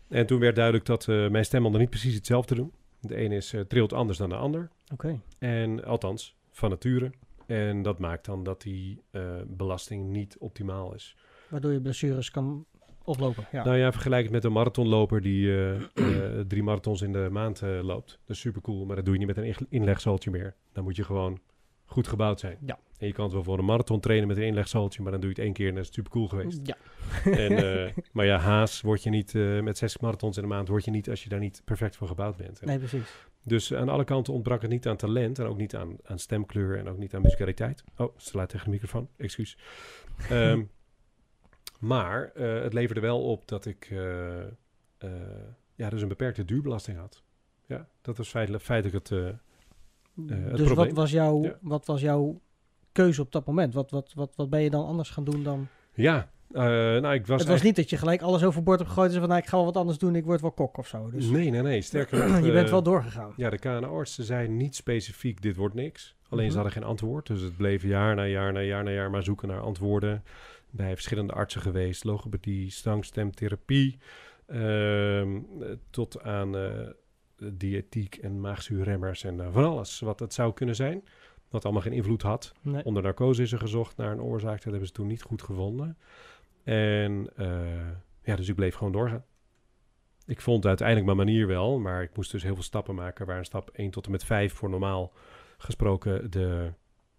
S3: En toen werd duidelijk dat eh, mijn stembanden niet precies hetzelfde doen. De ene is, eh, trilt anders dan de ander.
S2: Oké.
S3: En althans, van nature. En dat maakt dan dat die belasting niet optimaal is.
S2: Waardoor je blessures kan Of lopen, ja.
S3: Nou ja, vergelijk het met een marathonloper die drie marathons in de maand loopt. Dat is super cool, maar dat doe je niet met een inlegzooltje meer. Dan moet je gewoon goed gebouwd zijn.
S2: Ja.
S3: En je kan het wel voor een marathon trainen met een inlegzooltje, maar dan doe je het één keer en dat is super cool geweest.
S2: Ja.
S3: en, eh, maar ja, haas word je niet, eh, met 60 marathons in de maand word je niet als je daar niet perfect voor gebouwd bent. En
S2: Nee, precies.
S3: Dus aan alle kanten ontbrak het niet aan talent en ook niet aan, aan stemkleur en ook niet aan musicaliteit. Oh, ze laat tegen de microfoon, excuus. Ehm, maar eh, het leverde wel op dat ik ja, dus een beperkte duurbelasting had. Ja, dat was feitelijk, feitelijk het... eh, het
S2: dus wat was, jouw,
S3: Ja.
S2: wat was jouw keuze op dat moment? Wat, wat, wat, wat ben je dan anders gaan doen dan...
S3: ja, eh, nou ik was...
S2: het was niet dat je gelijk alles overboord hebt gegooid en van nou, ik ga wel wat anders doen, ik word wel kok of zo. Dus
S3: Nee, nee, nee. Sterker nog...
S2: je bent
S3: eh,
S2: wel doorgegaan.
S3: Ja, de KNO-artsen zeiden niet specifiek, dit wordt niks. Alleen
S2: Mhm.
S3: ze hadden geen antwoord. Dus het bleef jaar na jaar na jaar na jaar maar zoeken naar antwoorden. Bij verschillende artsen geweest. Logopedie, stangstemtherapie. eh, tot aan diëtiek en maagzuurremmers en eh, van alles wat het zou kunnen zijn. Wat allemaal geen invloed had.
S2: Nee.
S3: Onder narcose is er gezocht naar een oorzaak. Dat hebben ze toen niet goed gevonden. En eh, ja, dus ik bleef gewoon doorgaan. Ik vond uiteindelijk mijn manier wel, maar ik moest dus heel veel stappen maken. Waar een stap 1 tot en met 5 voor normaal gesproken de,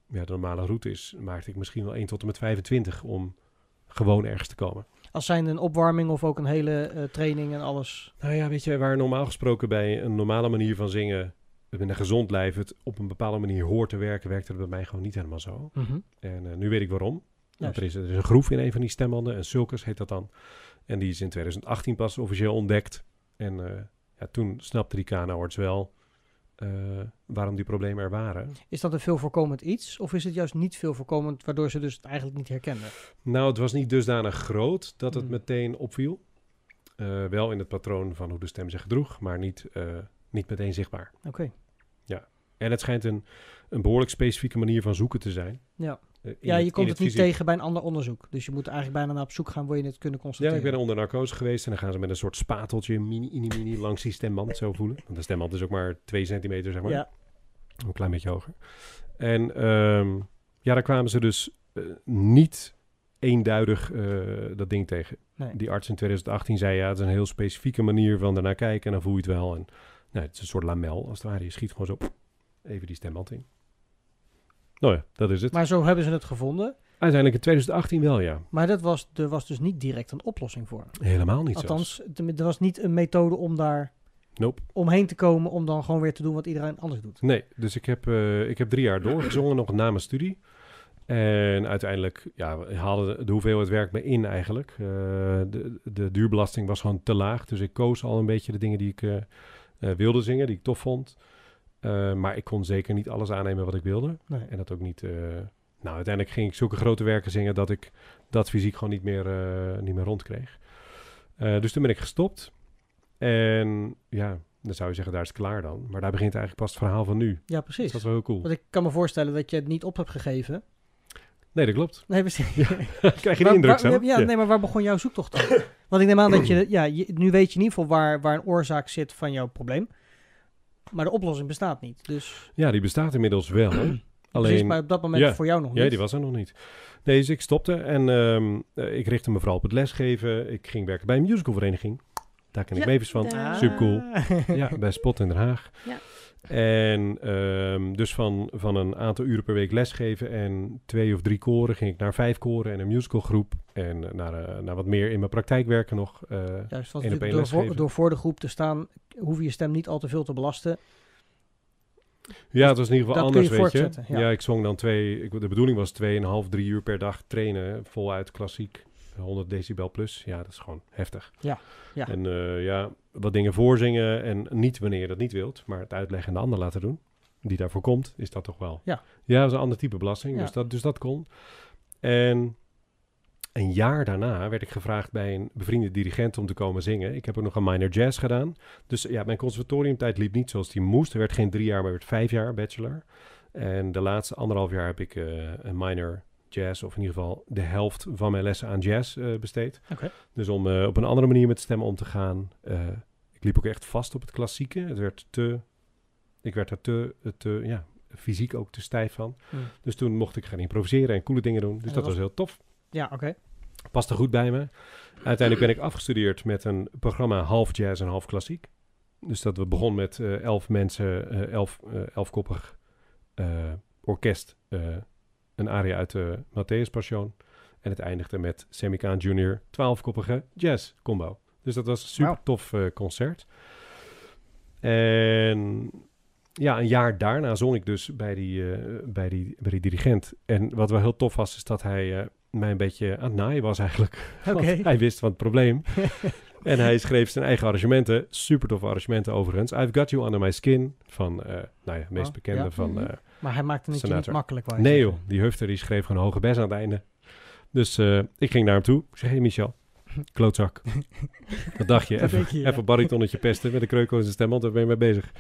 S3: ja, de normale route is, maakte ik misschien wel 1 tot en met 25 om gewoon ergens te komen.
S2: Als zijn een opwarming of ook een hele eh, training en alles.
S3: Nou ja, weet je, waar normaal gesproken bij een normale manier van zingen, met een gezond lijf, het op een bepaalde manier hoort te werken, werkte het bij mij gewoon niet helemaal zo. En eh, nu weet ik waarom. Want er is, er is een groef in een van die stembanden, een sulcus heet dat dan. En die is in 2018 pas officieel ontdekt. En eh, ja, toen snapte die KNO-arts wel eh, waarom die problemen er waren.
S2: Is dat een veel voorkomend iets? Of is het juist niet veel voorkomend, waardoor ze dus het eigenlijk niet herkenden?
S3: Nou, het was niet dusdanig groot dat het
S2: Hmm.
S3: meteen opviel. Eh, wel in het patroon van hoe de stem zich gedroeg, maar niet, eh, niet meteen zichtbaar.
S2: Oké.
S3: En het schijnt een, een behoorlijk specifieke manier van zoeken te zijn.
S2: Ja.
S3: Eh,
S2: Ja, je komt het niet tegen bij een ander onderzoek. Dus je moet eigenlijk bijna naar op zoek gaan, wil je het kunnen
S3: Ja,
S2: constateren.
S3: ik ben onder narcose geweest en dan gaan ze met een soort spateltje, mini, mini, mini, langs die stemband zo voelen. Want de stemband is ook maar 2 centimeter, zeg maar.
S2: Ja,
S3: Een klein beetje hoger. En ehm, ja, daar kwamen ze dus eh, niet eenduidig eh, dat ding tegen.
S2: nee.
S3: Die arts in 2018 zei, ja, het is een heel specifieke manier van ernaar kijken en dan voel je het wel. En nou, het is een soort lamel, als het ware. Je schiet gewoon zo even die stemband in. Nou ja, dat is het.
S2: Maar zo hebben ze het gevonden.
S3: Uiteindelijk in 2018 wel, ja.
S2: Maar dat was, er was dus niet direct een oplossing voor.
S3: Helemaal niet
S2: Althans,
S3: zelfs.
S2: er was niet een methode om daar
S3: Nope.
S2: omheen te komen om dan gewoon weer te doen wat iedereen anders doet.
S3: Nee, dus ik heb, eh, ik heb drie jaar doorgezongen, nog na mijn studie. En uiteindelijk ja, haalde de hoeveelheid werk me in eigenlijk. Eh, de, de duurbelasting was gewoon te laag. Dus ik koos al een beetje de dingen die ik eh, wilde zingen, die ik tof vond. Eh, maar ik kon zeker niet alles aannemen wat ik wilde.
S2: Nee.
S3: En dat ook niet... eh, nou, uiteindelijk ging ik zulke grote werken zingen dat ik dat fysiek gewoon niet meer, eh, niet meer rondkreeg. Dus toen ben ik gestopt. En ja, dan zou je zeggen, daar is het klaar dan. Maar daar begint eigenlijk pas het verhaal van nu.
S2: Ja,
S3: Dus
S2: precies.
S3: dat is wel heel cool.
S2: Want ik kan me voorstellen dat je het niet op hebt gegeven.
S3: Nee, dat klopt.
S2: Nee, precies.
S3: Krijg je
S2: Waar-
S3: indruk
S2: waar-
S3: zo?
S2: Ja, nee, maar waar begon jouw zoektocht dan? Want ik neem aan dat je, ja, je, nu weet je in ieder geval waar, waar een oorzaak zit van jouw probleem. Maar de oplossing bestaat niet. Dus
S3: Ja, die bestaat inmiddels wel.
S2: precies,
S3: Alleen,
S2: maar op dat moment
S3: ja.
S2: voor jou nog niet.
S3: ja, die was er nog niet. Nee, dus ik stopte en ehm, eh, ik richtte me vooral op het lesgeven. Ik ging werken bij een musicalvereniging. Daar ken ik
S4: Ja,
S3: van.
S4: daar-
S3: Supercool.
S2: Ah.
S3: Ja, bij Spot in Den Haag.
S4: Ja.
S3: En ehm, dus van, van een aantal uren per week lesgeven en twee of drie koren ging ik naar vijf koren en een musicalgroep. En naar, eh, naar wat meer in mijn praktijk werken nog. eh,
S2: Juist, want door, voor, door voor de groep te staan, hoef je je stem niet al te veel te belasten.
S3: Ja, het was in ieder geval
S2: dat
S3: anders,
S2: je
S3: weet je.
S2: ja.
S3: Ja. ik zong dan twee... Ik, de bedoeling was 2,5, 3 uur per dag trainen. Voluit klassiek. 100 decibel plus. Ja, dat is gewoon heftig.
S2: Ja, ja.
S3: En eh, ja, wat dingen voorzingen en niet wanneer je dat niet wilt. Maar het uitleggen en de ander laten doen. Die daarvoor komt, is dat toch wel.
S2: Ja.
S3: Ja, dat is een ander type belasting.
S2: Ja.
S3: Dus, dat, dus dat kon. En een jaar daarna werd ik gevraagd bij een bevriende dirigent om te komen zingen. Ik heb ook nog een minor jazz gedaan. Dus ja, mijn conservatoriumtijd liep niet zoals die moest. Er werd geen drie jaar, maar werd vijf jaar bachelor. En de laatste anderhalf jaar heb ik eh, een minor jazz, of in ieder geval de helft van mijn lessen aan jazz eh, besteed.
S2: Oké.
S3: Dus om eh, op een andere manier met stemmen om te gaan. Eh, ik liep ook echt vast op het klassieke. Het werd te, ik werd er te, te ja, fysiek ook te stijf van.
S2: Hm.
S3: Dus toen mocht ik gaan improviseren en coole dingen doen. Dus
S2: dat
S3: dat was
S2: was-
S3: heel tof.
S2: Ja, oké.
S3: Paste goed bij me. Uiteindelijk ben ik afgestudeerd met een programma half jazz en half klassiek. Dus dat we begonnen met elf mensen, elf, elfkoppig orkest, een aria uit de Matthäus Passion. En het eindigde met Semikaan Junior, twaalfkoppige jazz combo. Dus dat was een super tof eh, concert. En ja, een jaar daarna zong ik dus bij die, eh, bij die, bij die dirigent. En wat wel heel tof was, is dat hij eh, mij een beetje aan het naaien was eigenlijk.
S2: Oké.
S3: Want hij wist van het probleem. en hij schreef zijn eigen arrangementen. Super toffe arrangementen overigens. I've Got You Under My Skin. Van, nou ja, het meest
S2: Oh,
S3: bekende
S2: ja.
S3: van...
S2: Maar hij maakte het niet makkelijk. je
S3: nee joh, die Hufter die schreef gewoon hoge bes aan het einde. Dus eh, ik ging naar hem toe. Ik zei, hey Michel, klootzak. Wat dacht je? Even,
S2: je, ja.
S3: even baritonnetje pesten met een kreukel in zijn stem, want daar ben je mee bezig.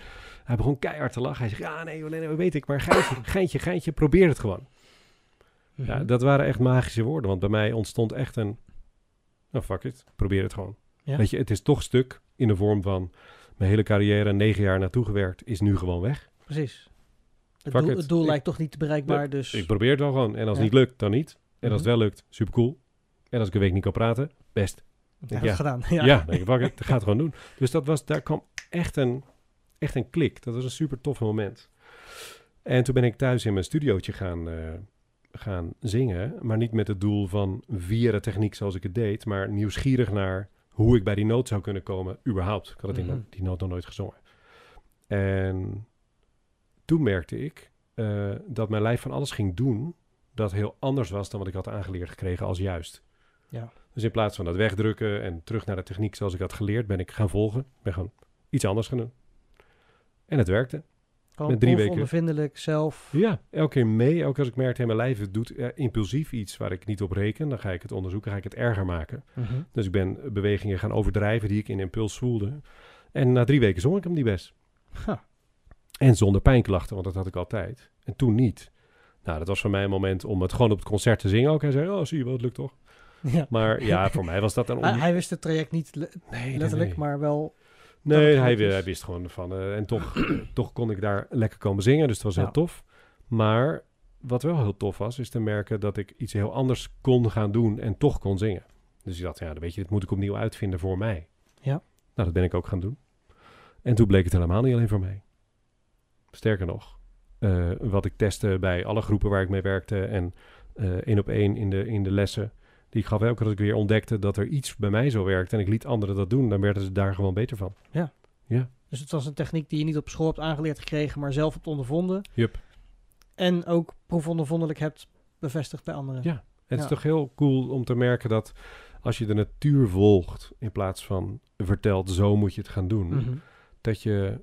S3: Hij begon keihard te lachen. Hij zegt, ja nee, joh, nee, nee, weet ik, maar geintje, geintje, geintje, probeer het gewoon. Ja,
S2: Mhm.
S3: dat waren echt magische woorden, want bij mij ontstond echt een, nou fuck it, probeer het gewoon.
S2: Ja.
S3: Weet je, het is toch stuk in de vorm van mijn hele carrière, negen jaar naartoe gewerkt, is nu gewoon weg.
S2: Precies. Het doel, het doel
S3: Ik-
S2: lijkt toch niet bereikbaar, dus...
S3: Ik probeer het wel gewoon. En als het niet lukt, dan niet. En als
S2: Mhm.
S3: het wel lukt, super cool. En als ik een week niet kan praten, best.
S2: Heeft
S3: ja.
S2: gedaan.
S3: Ja,
S2: Ja.
S3: denk ik, it, ga het gewoon doen. Dus dat was, daar kwam echt een, echt een klik. Dat was een super toffe moment. En toen ben ik thuis in mijn studiootje gaan, eh, gaan zingen. Maar niet met het doel van via de techniek zoals ik het deed. Maar nieuwsgierig naar hoe ik bij die noot zou kunnen komen, überhaupt. Ik had het in
S2: Mhm.
S3: die noot nog nooit gezongen. En toen merkte ik eh, dat mijn lijf van alles ging doen dat heel anders was dan wat ik had aangeleerd gekregen als juist.
S2: Ja.
S3: Dus in plaats van dat wegdrukken en terug naar de techniek zoals ik had geleerd, ben ik gaan volgen. Ben gewoon iets anders gaan doen. En het werkte.
S2: Gewoon
S3: Met drie weken.
S2: ondervindelijk zelf.
S3: Ja, elke keer mee. Elke keer als ik merkte, hey, mijn lijf het doet eh, impulsief iets waar ik niet op reken, dan ga ik het onderzoeken, ga ik het erger maken.
S2: Mhm.
S3: Dus ik ben bewegingen gaan overdrijven die ik in impuls voelde. En na drie weken zong ik hem niet best.
S2: Ha.
S3: En zonder pijnklachten, want dat had ik altijd. En toen niet. Nou, dat was voor mij een moment om het gewoon op het concert te zingen ook. Hij zei, oh, zie je wel, het lukt toch?
S2: Ja.
S3: Maar ja, voor mij was dat een...
S2: Hij,
S3: on-
S2: hij wist het traject niet le-
S3: Nee,
S2: letterlijk,
S3: nee.
S2: maar wel...
S3: Nee, hij, hij wist gewoon van. eh, en toch, toch kon ik daar lekker komen zingen. Dus het was heel tof. Maar wat wel heel tof was, is te merken dat ik iets heel anders kon gaan doen en toch kon zingen. Dus ik dacht, ja, dan weet je, dit moet ik opnieuw uitvinden voor mij.
S2: Ja.
S3: Nou, dat ben ik ook gaan doen. En toen bleek het helemaal niet alleen voor mij. Sterker nog, eh, wat ik testte bij alle groepen waar ik mee werkte en eh, één op één in de, in de lessen die ik gaf, elke keer dat ik weer ontdekte dat er iets bij mij zo werkt en ik liet anderen dat doen, dan werden ze daar gewoon beter van.
S2: Dus het was een techniek die je niet op school hebt aangeleerd gekregen, maar zelf hebt ondervonden.
S3: Yup.
S2: En ook proefondervondelijk hebt bevestigd bij anderen.
S3: Ja. Het is
S2: Ja.
S3: toch heel cool om te merken dat als je de natuur volgt in plaats van vertelt zo moet je het gaan doen,
S2: Mhm.
S3: dat, je,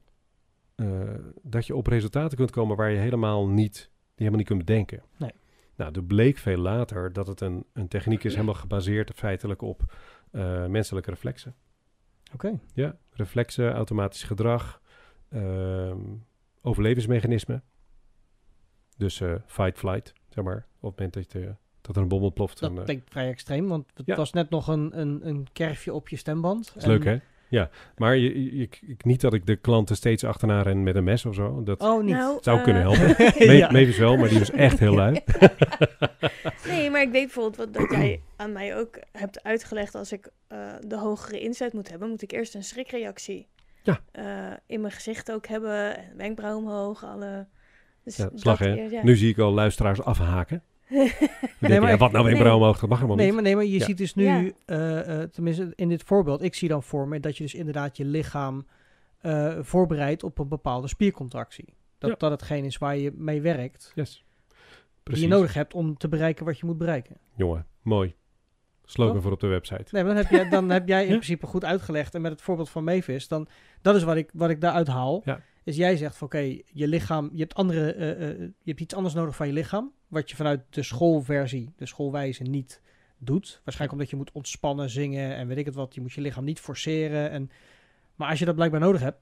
S3: eh, dat je op resultaten kunt komen waar je helemaal niet, die helemaal niet kunt bedenken.
S2: Nee.
S3: Nou, er bleek veel later dat het een, een techniek is helemaal gebaseerd feitelijk op eh, menselijke reflexen.
S2: Oké.
S3: Ja, reflexen, automatisch gedrag, ehm, overlevingsmechanismen. Dus eh, fight, flight, zeg maar. Op het moment dat, je, dat er een bom ontploft.
S2: Dat klinkt vrij extreem, want het
S3: Ja.
S2: was net nog een, een, een kerfje op je stemband.
S3: is leuk, hè? Ja, maar je, je, ik- ik- niet dat ik de klanten steeds achterna ren met een mes of zo. Dat
S2: Oh, niet.
S4: Nou,
S3: zou
S4: eh,
S3: kunnen helpen. Me
S2: Ja.
S3: Wel, maar die was echt heel lui.
S4: Nee, maar ik weet bijvoorbeeld wat, dat jij aan mij ook hebt uitgelegd. Als ik eh, de hogere inzet moet hebben, moet ik eerst een schrikreactie
S3: Ja.
S4: eh, in mijn gezicht ook hebben. en Wenkbrauw omhoog, alle... Dus
S3: Ja, slag, hè?
S4: ja.
S3: Nu zie ik al luisteraars afhaken. Denken,
S2: maar
S3: ja, wat nou weer
S4: nee.
S3: omhoog, dat mag helemaal
S2: Nee,
S3: niet.
S2: maar, nee, maar je
S3: Ja.
S2: ziet dus nu,
S4: Ja.
S2: eh, eh, tenminste in dit voorbeeld, ik zie dan voor me dat je dus inderdaad je lichaam eh, voorbereidt op een bepaalde spiercontractie. Dat
S3: Ja.
S2: dat hetgeen is waar je mee werkt,
S3: Yes.
S2: die je nodig hebt om te bereiken wat je moet bereiken.
S3: Jongen, mooi. Slogan voor op de website.
S2: Nee, maar dan heb, jij, dan heb jij in
S3: Ja.
S2: principe goed uitgelegd. En met het voorbeeld van Mavis, dan, dat is wat ik, wat ik daaruit haal.
S3: Ja.
S2: Is jij zegt van oké, je lichaam, je hebt, andere, eh, eh, je hebt iets anders nodig van je lichaam. Wat je vanuit de schoolversie, de schoolwijze niet doet. Waarschijnlijk omdat je moet ontspannen, zingen en weet ik het wat. Je moet je lichaam niet forceren. En, maar als je dat blijkbaar nodig hebt,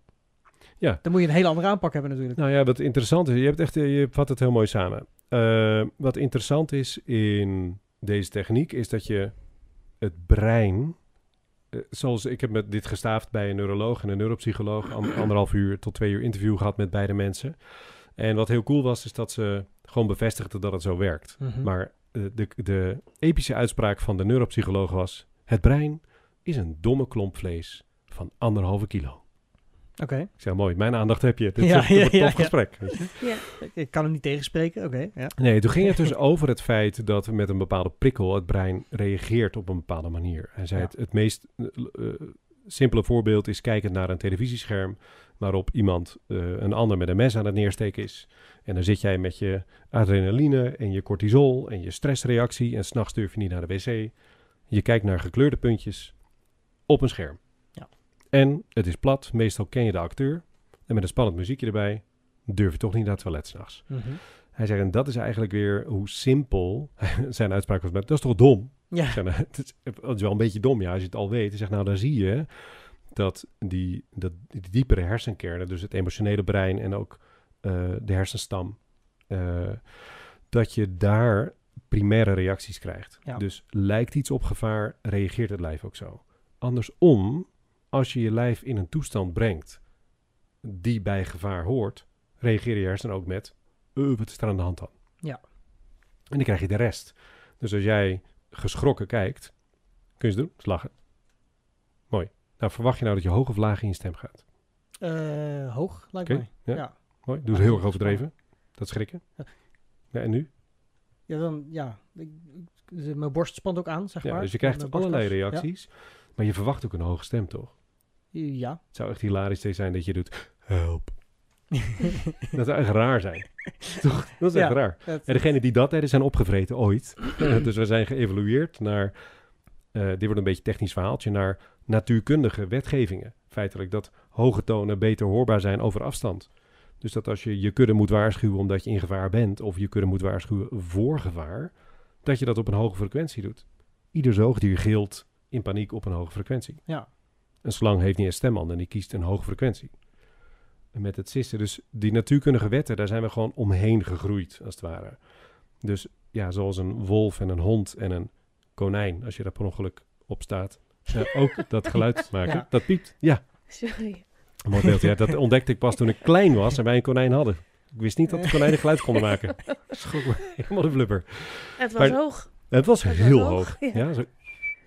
S3: Ja.
S2: dan moet je een hele andere aanpak hebben natuurlijk.
S3: Nou ja, wat interessant is, je hebt echt, je vat het heel mooi samen. Eh, wat interessant is in deze techniek, is dat je het brein, eh, zoals ik heb met dit gestaafd bij een neuroloog en een neuropsycholoog, an- anderhalf uur tot twee uur interview gehad met beide mensen. En wat heel cool was, is dat ze gewoon bevestigden dat het zo werkt.
S2: Mhm.
S3: Maar eh, de, de epische uitspraak van de neuropsycholoog was... Het brein is een domme klomp vlees van anderhalve kilo.
S2: Oké,
S3: Ik zeg, mooi, mijn aandacht heb je. Dit
S2: Ja,
S3: is een
S2: ja,
S3: tof
S2: ja,
S3: gesprek. Weet je?
S4: Ja.
S2: ik, kan hem niet tegenspreken. Oké, ja.
S3: Nee, toen ging het dus over het feit dat met een bepaalde prikkel het brein reageert op een bepaalde manier. Hij zei
S2: Ja.
S3: het, het meest eh, eh, simpele voorbeeld is kijken naar een televisiescherm waarop iemand eh, een ander met een mes aan het neersteken is. En dan zit jij met je adrenaline en je cortisol en je stressreactie en s'nachts durf je niet naar de wc. Je kijkt naar gekleurde puntjes op een scherm.
S2: Ja.
S3: En het is plat, meestal ken je de acteur. En met een spannend muziekje erbij durf je toch niet naar het toilet s'nachts.
S2: Mhm.
S3: Hij zegt, en dat is eigenlijk weer hoe simpel zijn uitspraak was. Met, dat is toch dom?
S2: Ja,
S3: zeg, nou, het, is, het is wel een beetje dom, ja, als je het al weet. Hij zegt, nou, dan zie je dat die, dat die diepere hersenkernen, dus het emotionele brein en ook eh, de hersenstam, eh, dat je daar primaire reacties krijgt.
S2: Ja.
S3: Dus lijkt iets op gevaar, reageert het lijf ook zo. Andersom, als je je lijf in een toestand brengt die bij gevaar hoort, reageer je hersenen ook met, "Eh, wat is er aan de hand dan?
S2: Ja.
S3: En dan krijg je de rest. Dus als jij geschrokken kijkt, kun je ze doen. Mooi. Nou, verwacht je nou dat je hoog of laag in je stem gaat?
S2: Eh, hoog lijkt
S3: Oké,
S2: mij.
S3: ja.
S2: Ja.
S3: Mooi. Doe ze heel erg overdreven. Dat schrikken.
S2: Ja.
S3: Ja, en nu?
S2: Ja, dan, ja. Ik, mijn borst spant ook aan, zeg
S3: Ja,
S2: maar.
S3: dus je krijgt allerlei reacties. Maar je verwacht ook een hoge stem, toch?
S2: Ja.
S3: Het zou echt hilarisch zijn dat je doet, help. Dat zou echt raar zijn. Toch? Dat is echt raar. En degenen die dat deden zijn opgevreten ooit. dus we zijn geëvalueerd naar, eh, dit wordt een beetje een technisch verhaaltje, naar natuurkundige wetgevingen. Feitelijk dat hoge tonen beter hoorbaar zijn over afstand. Dus dat als je je kudde moet waarschuwen omdat je in gevaar bent, of je kudde moet waarschuwen voor gevaar, dat je dat op een hoge frequentie doet. Ieder zoogdier gilt in paniek op een hoge frequentie.
S2: Ja.
S3: Een slang heeft niet een stemband en die kiest een hoge frequentie. En met het sissen. Dus die natuurkundige wetten, daar zijn we gewoon omheen gegroeid, als het ware. Dus ja, zoals een wolf en een hond en een konijn, als je daar per ongeluk op staat, eh, ook dat geluid maken.
S2: Ja.
S3: Dat piept. Ja,
S4: Sorry.
S3: een mooi beeld. Ja, dat ontdekte ik pas toen ik klein was en wij een konijn hadden. Ik wist niet dat de konijnen geluid konden maken. Schrok me helemaal de blubber.
S4: Het was
S3: Maar-
S4: hoog.
S3: Het was
S4: Het was
S3: heel
S4: hoog,
S3: hoog.
S4: ja.
S3: Ja, zo,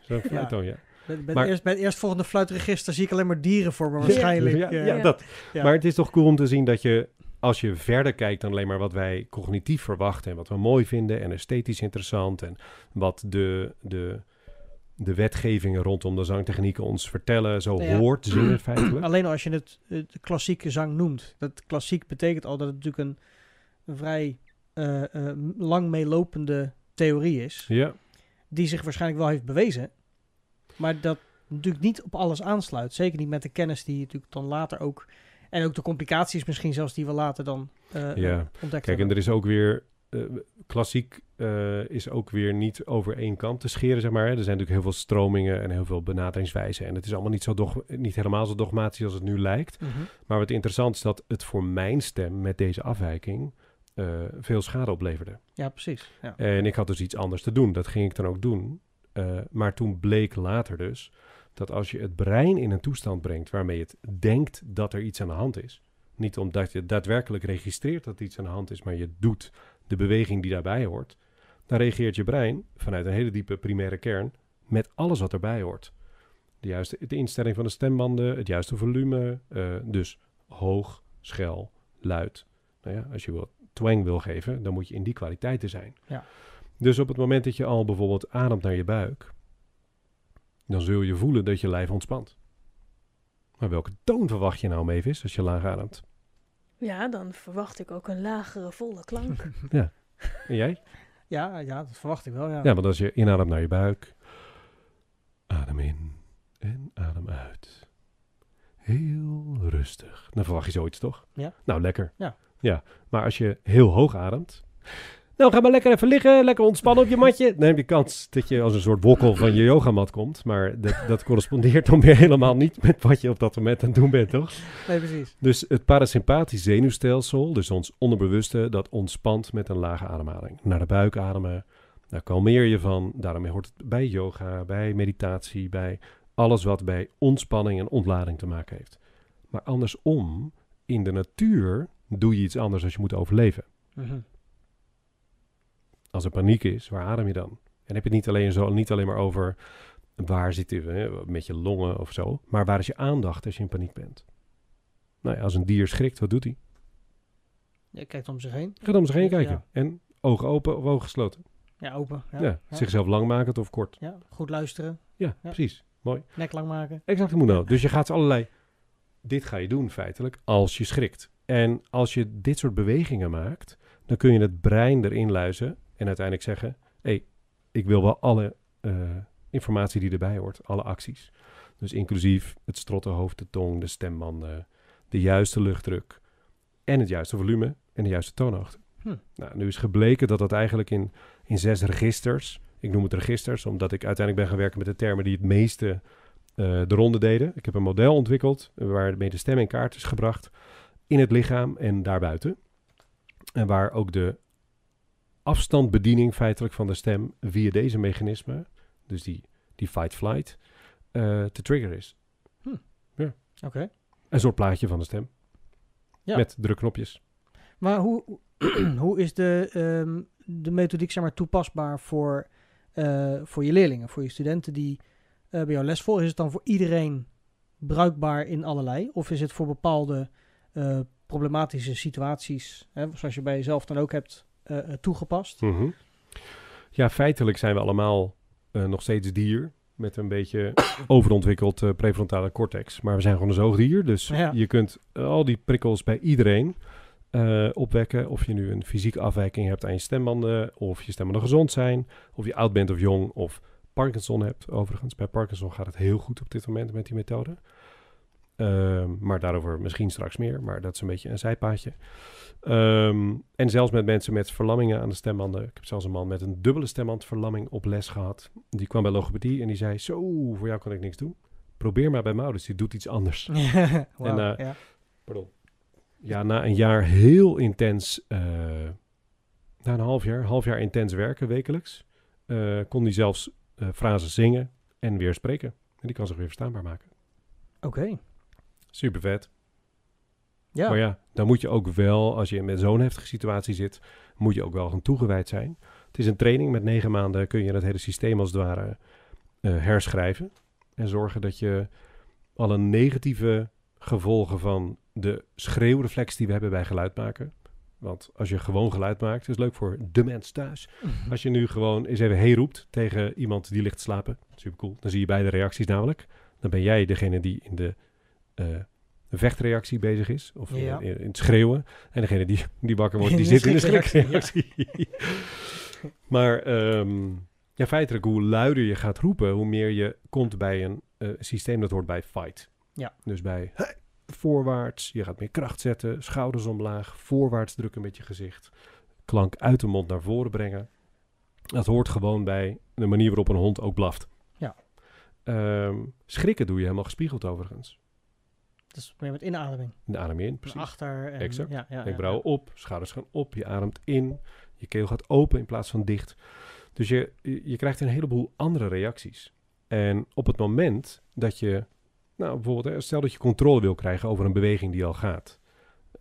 S3: zo'n fluittoon, ja.
S2: Bij, bij,
S3: Maar-
S2: het eerst, bij het eerstvolgende fluitregister zie ik alleen maar dieren voor me waarschijnlijk.
S3: Ja,
S2: eh.
S3: ja,
S4: Ja.
S3: dat.
S2: Ja.
S3: Maar het is toch cool om te zien dat je, als je verder kijkt dan alleen maar wat wij cognitief verwachten en wat we mooi vinden en esthetisch interessant en wat de, de, de wetgevingen rondom de zangtechnieken ons vertellen, zo
S2: ja.
S3: hoort zingen feitelijk.
S2: Alleen als je het de klassieke zang noemt. Dat klassiek betekent al dat het natuurlijk een, een vrij eh, eh, lang meelopende theorie is.
S3: Ja,
S2: Die zich waarschijnlijk wel heeft bewezen. Maar dat natuurlijk niet op alles aansluit. Zeker niet met de kennis die je natuurlijk dan later ook... En ook de complicaties misschien zelfs die we later dan eh
S3: Ja.
S2: eh, ontdekt
S3: kijk, en er is ook weer, eh, klassiek is ook weer niet over één kant te scheren, zeg maar. Er zijn natuurlijk heel veel stromingen en heel veel benaderingswijzen en het is allemaal niet, zo dog, niet helemaal zo dogmatisch als het nu lijkt.
S2: Mhm.
S3: Maar wat interessant is dat het voor mijn stem met deze afwijking veel schade opleverde.
S2: Ja, precies. Ja.
S3: En ik had dus iets anders te doen. Dat ging ik dan ook doen. Maar toen bleek later dus dat als je het brein in een toestand brengt waarmee het denkt dat er iets aan de hand is, niet omdat je daadwerkelijk registreert dat iets aan de hand is, maar je doet de beweging die daarbij hoort, dan reageert je brein vanuit een hele diepe primaire kern met alles wat erbij hoort. De juiste de instelling van de stembanden, het juiste volume, eh, dus hoog, schel, luid. Nou ja, als je wat twang wil geven, dan moet je in die kwaliteiten zijn.
S2: Ja.
S3: Dus op het moment dat je al bijvoorbeeld ademt naar je buik, dan zul je voelen dat je lijf ontspant. Maar welke toon verwacht je nou, Mavis, als je laag ademt?
S4: Ja, dan verwacht ik ook een lagere, volle klank.
S3: En jij?
S2: Ja, ja, dat verwacht ik wel. Ja.
S3: Ja, want als je inademt naar je buik, adem in en adem uit. Heel rustig. Dan verwacht je zoiets, toch?
S2: Ja.
S3: Nou, lekker.
S2: Ja.
S3: Ja, maar als je heel hoog ademt... Nou, ga maar lekker even liggen, lekker ontspannen op je matje. Dan heb je kans dat je als een soort wokkel van je yogamat komt. Maar dat, dat correspondeert dan weer helemaal niet met wat je op dat moment aan het doen bent, toch?
S2: Nee, precies.
S3: Dus het parasympathisch zenuwstelsel, dus ons onderbewuste, dat ontspant met een lage ademhaling. Naar de buik ademen, daar kalmeer je van. Daarom hoort het bij yoga, bij meditatie, bij alles wat bij ontspanning en ontlading te maken heeft. Maar andersom, in de natuur doe je iets anders als je moet overleven.
S2: Mhm.
S3: Als er paniek is, waar adem je dan? En heb je het niet alleen, zo, niet alleen maar over waar zit je met je longen of zo, maar waar is je aandacht als je in paniek bent? Nou ja, als een dier schrikt, wat doet hij?
S2: Je kijkt om zich heen.
S3: Gaat om zich heen
S2: Ja.
S3: kijken. En ogen open of ogen gesloten.
S2: Ja, open. Ja,
S3: Ja,
S2: ja.
S3: zichzelf lang maken of kort.
S2: Ja, goed luisteren.
S3: Ja, precies. Mooi.
S2: Nek lang maken.
S3: Exact moet nou. Dus je gaat allerlei... Dit ga je doen feitelijk als je schrikt. En als je dit soort bewegingen maakt, dan kun je het brein erin luizen en uiteindelijk zeggen... hé, hey, ik wil wel alle eh, informatie die erbij hoort, alle acties. Dus inclusief het strottenhoofd, de tong, de stembanden, de juiste luchtdruk en het juiste volume en de juiste toonhoogte.
S2: Hm.
S3: Nou, nu is gebleken dat dat eigenlijk in, in zes registers, ik noem het registers, omdat ik uiteindelijk ben gaan werken met de termen die het meeste eh, de ronde deden. Ik heb een model ontwikkeld waarmee de stem in kaart is gebracht in het lichaam en daarbuiten. En waar ook de afstandbediening feitelijk van de stem via deze mechanismen, dus die, die fight-flight, eh, te trigger is.
S2: Oké.
S3: Een soort plaatje van de stem.
S2: Ja.
S3: Met drukknopjes.
S2: Maar hoe, hoe is de, ehm, de methodiek zeg maar, toepasbaar voor, eh, voor je leerlingen, voor je studenten die eh, bij jou les volgen? Is het dan voor iedereen bruikbaar in allerlei? Of is het voor bepaalde problematische situaties, hè, zoals je bij jezelf dan ook hebt, eh, eh, toegepast?
S3: Mhm. Ja, feitelijk zijn we allemaal eh, nog steeds dier. Met een beetje overontwikkeld prefrontale cortex. Maar we zijn gewoon een zoogdier. Dus
S2: Ja.
S3: je kunt al die prikkels bij iedereen opwekken. Of je nu een fysieke afwijking hebt aan je stembanden. Of je stembanden gezond zijn. Of je oud bent of jong. Of Parkinson hebt. Overigens, bij Parkinson gaat het heel goed op dit moment met die methode. Ehm, maar daarover misschien straks meer. Maar dat is een beetje een zijpaadje. Ehm, en zelfs met mensen met verlammingen aan de stembanden. Ik heb zelfs een man met een dubbele stembandverlamming op les gehad. Die kwam bij logopedie en die zei... Zo, voor jou kan ik niks doen. Probeer maar bij Maurits, die doet iets anders. En, eh,
S2: ja.
S3: Pardon. Ja, na een jaar heel intens... eh, na een half jaar, half jaar intens werken wekelijks... eh, kon hij zelfs frases zingen en weer spreken. En die kan zich weer verstaanbaar maken.
S2: Oké.
S3: Super vet.
S2: Ja.
S3: Maar ja, dan moet je ook wel, als je met zo'n heftige situatie zit, moet je ook wel gaan toegewijd zijn. Het is een training. Met negen maanden kun je het hele systeem als het ware eh, herschrijven. En zorgen dat je alle negatieve gevolgen van de schreeuwreflex die we hebben bij geluid maken. Want als je gewoon geluid maakt, is leuk voor de mens thuis. Als je nu gewoon eens even hey roept tegen iemand die ligt te slapen, super cool. Dan zie je beide reacties namelijk. Dan ben jij degene die in de vechtreactie bezig is, of in-
S2: Ja.
S3: in, in het schreeuwen. En degene die, die wakker wordt, die zit in de
S2: schrikreactie,
S3: maar ehm, ja, feitelijk, hoe luider je gaat roepen, hoe meer je komt bij een eh, systeem dat hoort bij fight.
S2: Ja.
S3: Dus bij hey, voorwaarts, je gaat meer kracht zetten, schouders omlaag, voorwaarts drukken met je gezicht, klank uit de mond naar voren brengen. Dat hoort gewoon bij de manier waarop een hond ook blaft.
S2: Ja.
S3: Ehm, schrikken doe je helemaal gespiegeld overigens.
S2: Is meer met inademing.
S3: De adem in, precies.
S2: achter. En,
S3: Exact.
S2: Ja, ja,
S3: op, schouders gaan op, je ademt in, je keel gaat open in plaats van dicht. Dus je, je krijgt een heleboel andere reacties. En op het moment dat je, nou bijvoorbeeld, hè, stel dat je controle wil krijgen over een beweging die al gaat.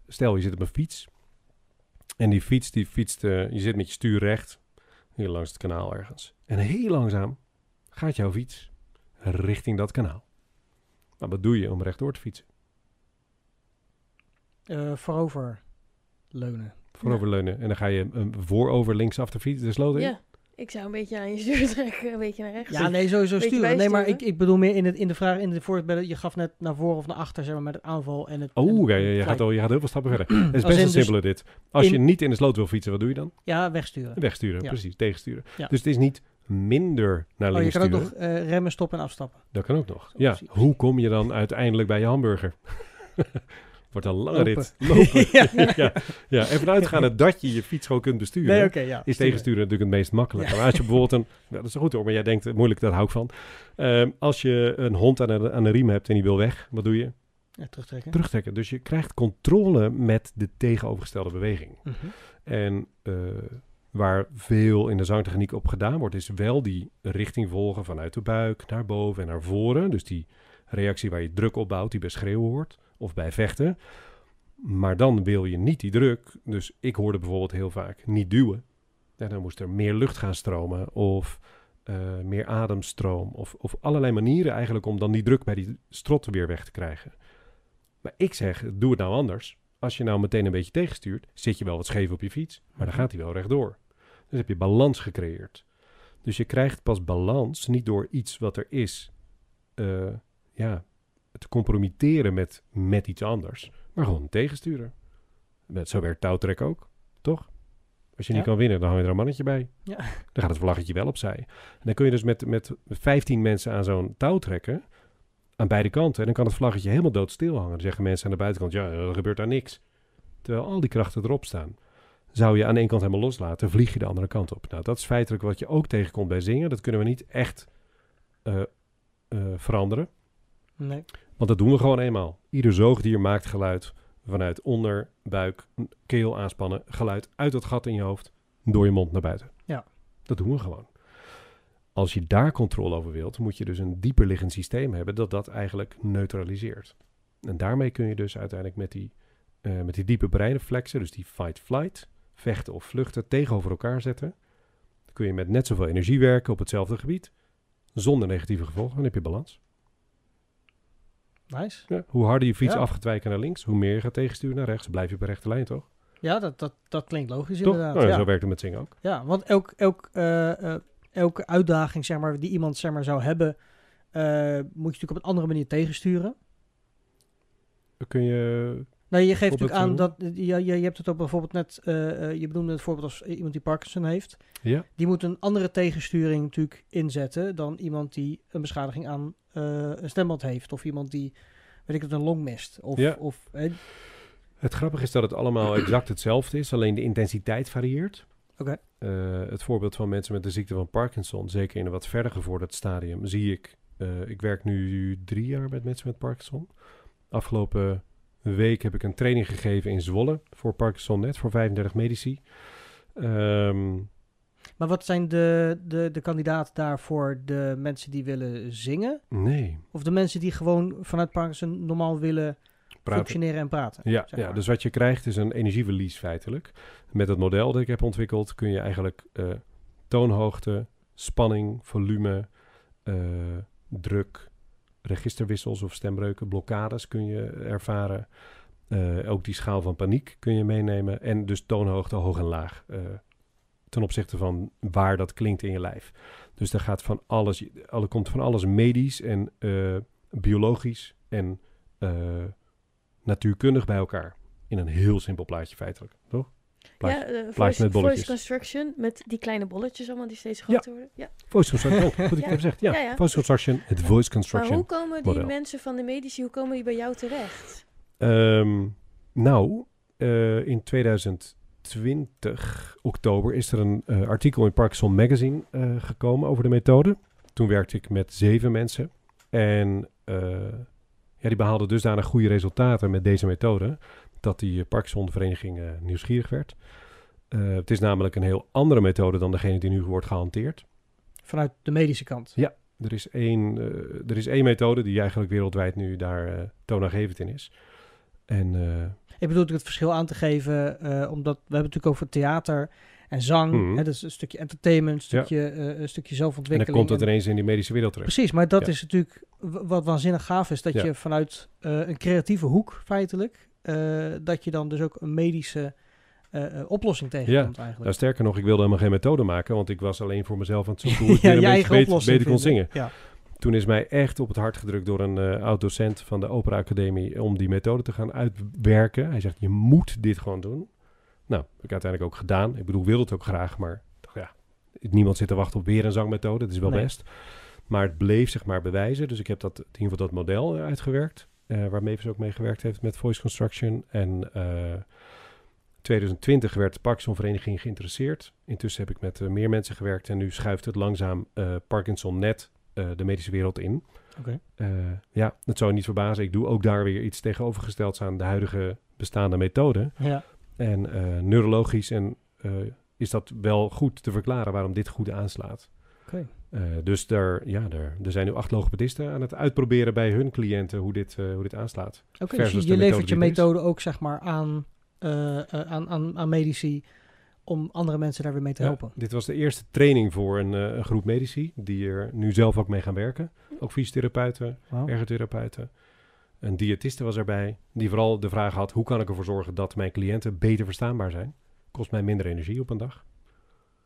S3: Stel je zit op een fiets en die fiets, die fietst, eh, je zit met je stuur recht, hier langs het kanaal ergens. En heel langzaam gaat jouw fiets richting dat kanaal. Nou, wat doe je om rechtdoor te fietsen?
S2: Eh, voorover leunen.
S3: Vooroverleunen. En dan ga je een voorover linksaf de fiets, de sloot in.
S4: Ja, ik zou een beetje aan je stuur trekken, een beetje naar rechts.
S2: Ja, nee, sowieso sturen. Nee, maar ik, ik bedoel meer in, het, in de vraag, in de voorbeeld, je gaf net naar voren of naar achter, zeg maar, met het aanval en het...
S3: Oh, ja, ja, je, gaat al, je gaat heel veel stappen verder. Het is best een
S2: dus
S3: simpele dit. Als je niet in de sloot wil fietsen, wat doe je dan?
S2: Ja, wegsturen.
S3: Wegsturen,
S2: Ja.
S3: precies, tegensturen.
S2: Ja.
S3: Dus het is niet minder naar
S2: Oh, je
S3: links
S2: kan ook
S3: sturen.
S2: nog eh, remmen, stoppen en afstappen.
S3: Dat kan ook nog.
S2: Zo,
S3: Ja,
S2: precies.
S3: hoe kom je dan uiteindelijk bij je hamburger? Wordt een lange
S2: Lopen.
S3: rit. Lopen.
S2: Ja.
S3: ja. ja, en vanuitgaande dat je je fiets gewoon kunt besturen.
S2: Nee, oké, ja.
S3: Is
S2: sturen.
S3: tegensturen natuurlijk het meest makkelijk. Maar als je bijvoorbeeld een... Nou, dat is goed hoor, maar jij denkt, eh, moeilijk, daar hou ik van. Ehm, als je een hond aan de, aan de riem hebt en die wil weg, wat doe je?
S2: Ja, terugtrekken.
S3: Terugtrekken. Dus je krijgt controle met de tegenovergestelde beweging.
S2: Mhm.
S3: En eh, waar veel in de zangtechniek op gedaan wordt, is wel die richting volgen vanuit de buik naar boven en naar voren. Dus die reactie waar je druk opbouwt, die bij schreeuwen hoort of bij vechten. Maar dan wil je niet die druk. Dus ik hoorde bijvoorbeeld heel vaak niet duwen. Ja, dan moest er meer lucht gaan stromen of eh, meer ademstroom. Of, of allerlei manieren eigenlijk om dan die druk bij die strot weer weg te krijgen. Maar ik zeg, doe het nou anders. Als je nou meteen een beetje tegenstuurt, zit je wel wat scheef op je fiets. Maar dan gaat hij wel rechtdoor. Dus heb je balans gecreëerd. Dus je krijgt pas balans niet door iets wat er is, eh, ja, te compromitteren met, met iets anders. Maar gewoon tegensturen. Met, zo werkt touwtrek ook, toch? Als je niet kan winnen, dan hang je er een mannetje bij.
S2: Ja.
S3: Dan gaat het vlaggetje wel opzij. En dan kun je dus met, met 15 mensen aan zo'n touw trekken. Aan beide kanten. En dan kan het vlaggetje helemaal doodstil hangen. Dan zeggen mensen aan de buitenkant, ja, er gebeurt daar niks. Terwijl al die krachten erop staan. Zou je aan één kant helemaal loslaten, vlieg je de andere kant op. Nou, dat is feitelijk wat je ook tegenkomt bij zingen. Dat kunnen we niet echt eh, eh, veranderen.
S2: Nee.
S3: Want dat doen we gewoon eenmaal. Ieder zoogdier maakt geluid vanuit onder, buik, keel aanspannen. Geluid uit het gat in je hoofd, door je mond naar buiten.
S2: Ja.
S3: Dat doen we gewoon. Als je daar controle over wilt, moet je dus een dieper liggend systeem hebben dat dat eigenlijk neutraliseert. En daarmee kun je dus uiteindelijk met die, eh, met die diepe breinreflexen, dus die fight-flight, vechten of vluchten, tegenover elkaar zetten. Dan kun je met net zoveel energie werken op hetzelfde gebied, zonder negatieve gevolgen. Dan heb je balans.
S2: Nice.
S3: Ja, hoe harder je fiets
S2: Ja.
S3: af gaat wijken naar links, hoe meer je gaat tegensturen naar rechts. Blijf je op een rechte lijn, toch?
S2: Ja, dat, dat, dat klinkt logisch
S3: toch?
S2: inderdaad.
S3: Nou, ja. Zo werkt het met zingen ook.
S2: Ja, want elk, elk, eh, eh, elke uitdaging zeg maar, die iemand zeg maar, zou hebben, eh, moet je natuurlijk op een andere manier tegensturen.
S3: Dan kun je...
S2: Nou, je geeft natuurlijk aan dat je, je, je hebt het ook bijvoorbeeld net, eh, eh, je benoemde het voorbeeld als iemand die Parkinson heeft.
S3: Ja,
S2: Die moet een andere tegensturing natuurlijk inzetten dan iemand die een beschadiging aan eh, een stemband heeft. Of iemand die, weet ik het, een long mist. Of,
S3: Ja.
S2: of eh,
S3: het grappige is dat het allemaal exact hetzelfde is, alleen de intensiteit varieert.
S2: Oké.
S3: Eh, het voorbeeld van mensen met de ziekte van Parkinson, zeker in een wat verder gevorderd stadium, zie ik. eh, ik werk nu drie jaar met mensen met Parkinson. Afgelopen week heb ik een training gegeven in Zwolle voor Parkinson Net, voor 35 medici. Ehm,
S2: maar wat zijn de, de, de kandidaten daarvoor? De mensen die willen zingen?
S3: nee,
S2: Of de mensen die gewoon vanuit Parkinson normaal willen
S3: praten.
S2: functioneren en praten?
S3: Ja,
S2: zeg
S3: ja, dus wat je krijgt is een energieverlies feitelijk. Met het model dat ik heb ontwikkeld kun je eigenlijk eh, toonhoogte, spanning, volume, eh, druk, registerwissels of stembreuken, blokkades kun je ervaren. Eh, ook die schaal van paniek kun je meenemen. En dus toonhoogte hoog en laag. eh, ten opzichte van waar dat klinkt in je lijf. Dus daar gaat van alles, er komt van alles medisch en eh, biologisch en natuurkundig bij elkaar. In een heel simpel plaatje feitelijk, toch? Plaatje.
S4: ja, eh,
S3: met
S4: voice, voice construction met die kleine bolletjes allemaal die steeds
S3: Ja.
S4: groter worden. Ja.
S3: Voice construction, oh, goed ik heb gezegd. Ja, voice construction, het voice
S4: Maar
S3: construction.
S4: hoe komen die
S3: model.
S4: mensen van de medici, hoe komen die bij jou terecht?
S3: Ehm, nou, eh, in 2020, oktober, is er een eh, artikel in Parkinson Magazine gekomen over de methode. Toen werkte ik met zeven mensen. En ja, die behaalden dusdanig goede resultaten met deze methode, dat die eh, Parkinson-vereniging eh, nieuwsgierig werd. Eh, het is namelijk een heel andere methode dan degene die nu wordt gehanteerd.
S2: Vanuit de medische kant.
S3: Ja. Er is één, er is één methode die eigenlijk wereldwijd nu daar toonaangevend in is. En
S2: Ik bedoel het verschil aan te geven, omdat we hebben het natuurlijk over theater en zang.
S3: Mhm.
S2: Hè, dus een stukje entertainment, een
S3: Ja.
S2: stukje, een stukje
S3: En
S2: zelfontwikkeling.
S3: dan komt het
S2: en-
S3: ineens in die medische wereld terecht.
S2: Precies, maar dat
S3: Ja.
S2: is natuurlijk wat waanzinnig gaaf is. Dat
S3: Ja.
S2: je vanuit een creatieve hoek feitelijk, dat je dan dus ook een medische eh, eh, oplossing tegenkomt
S3: Nou,
S2: eigenlijk.
S3: sterker nog, ik wilde helemaal geen methode maken, want ik was alleen voor mezelf aan het zoeken hoe ik
S2: ja,
S3: een beetje beter, beter kon zingen.
S2: Ja.
S3: Toen is mij echt op het hart gedrukt door een eh oud-docent van de Opera Academie om die methode te gaan uitwerken. Hij zegt, je moet dit gewoon doen. Nou, heb ik uiteindelijk ook gedaan. Ik bedoel, ik wilde het ook graag, maar ja, niemand zit te wachten op weer een zangmethode. Dat is wel
S2: Nee.
S3: best. Maar het bleef zich maar bewijzen. Dus ik heb dat, in ieder geval dat model eh, uitgewerkt. Eh, waar Mavis ook mee gewerkt heeft met voice construction. En eh 2020 werd de Parkinson-vereniging geïnteresseerd. Intussen heb ik met eh, meer mensen gewerkt. En nu schuift het langzaam eh, Parkinson net eh, de medische wereld in.
S2: Oké.
S3: Eh, ja, dat zou je niet verbazen. Ik doe ook daar weer iets tegenovergestelds aan de huidige bestaande methode.
S2: Ja.
S3: En eh, neurologisch en, eh, is dat wel goed te verklaren waarom dit goed aanslaat.
S2: Oké.
S3: Eh, dus daar, ja, daar, er zijn nu acht logopedisten aan het uitproberen bij hun cliënten hoe dit, eh, hoe dit aanslaat.
S2: Oké, dus je, levert je methode ook zeg maar aan, eh, aan, aan, aan medici om andere mensen daar weer mee te
S3: Ja,
S2: helpen.
S3: dit was de eerste training voor een, een groep medici die er nu zelf ook mee gaan werken. Ook fysiotherapeuten, ergotherapeuten. Een diëtiste was erbij, die vooral de vraag had... hoe kan ik ervoor zorgen dat mijn cliënten beter verstaanbaar zijn? Kost mij minder energie op een dag.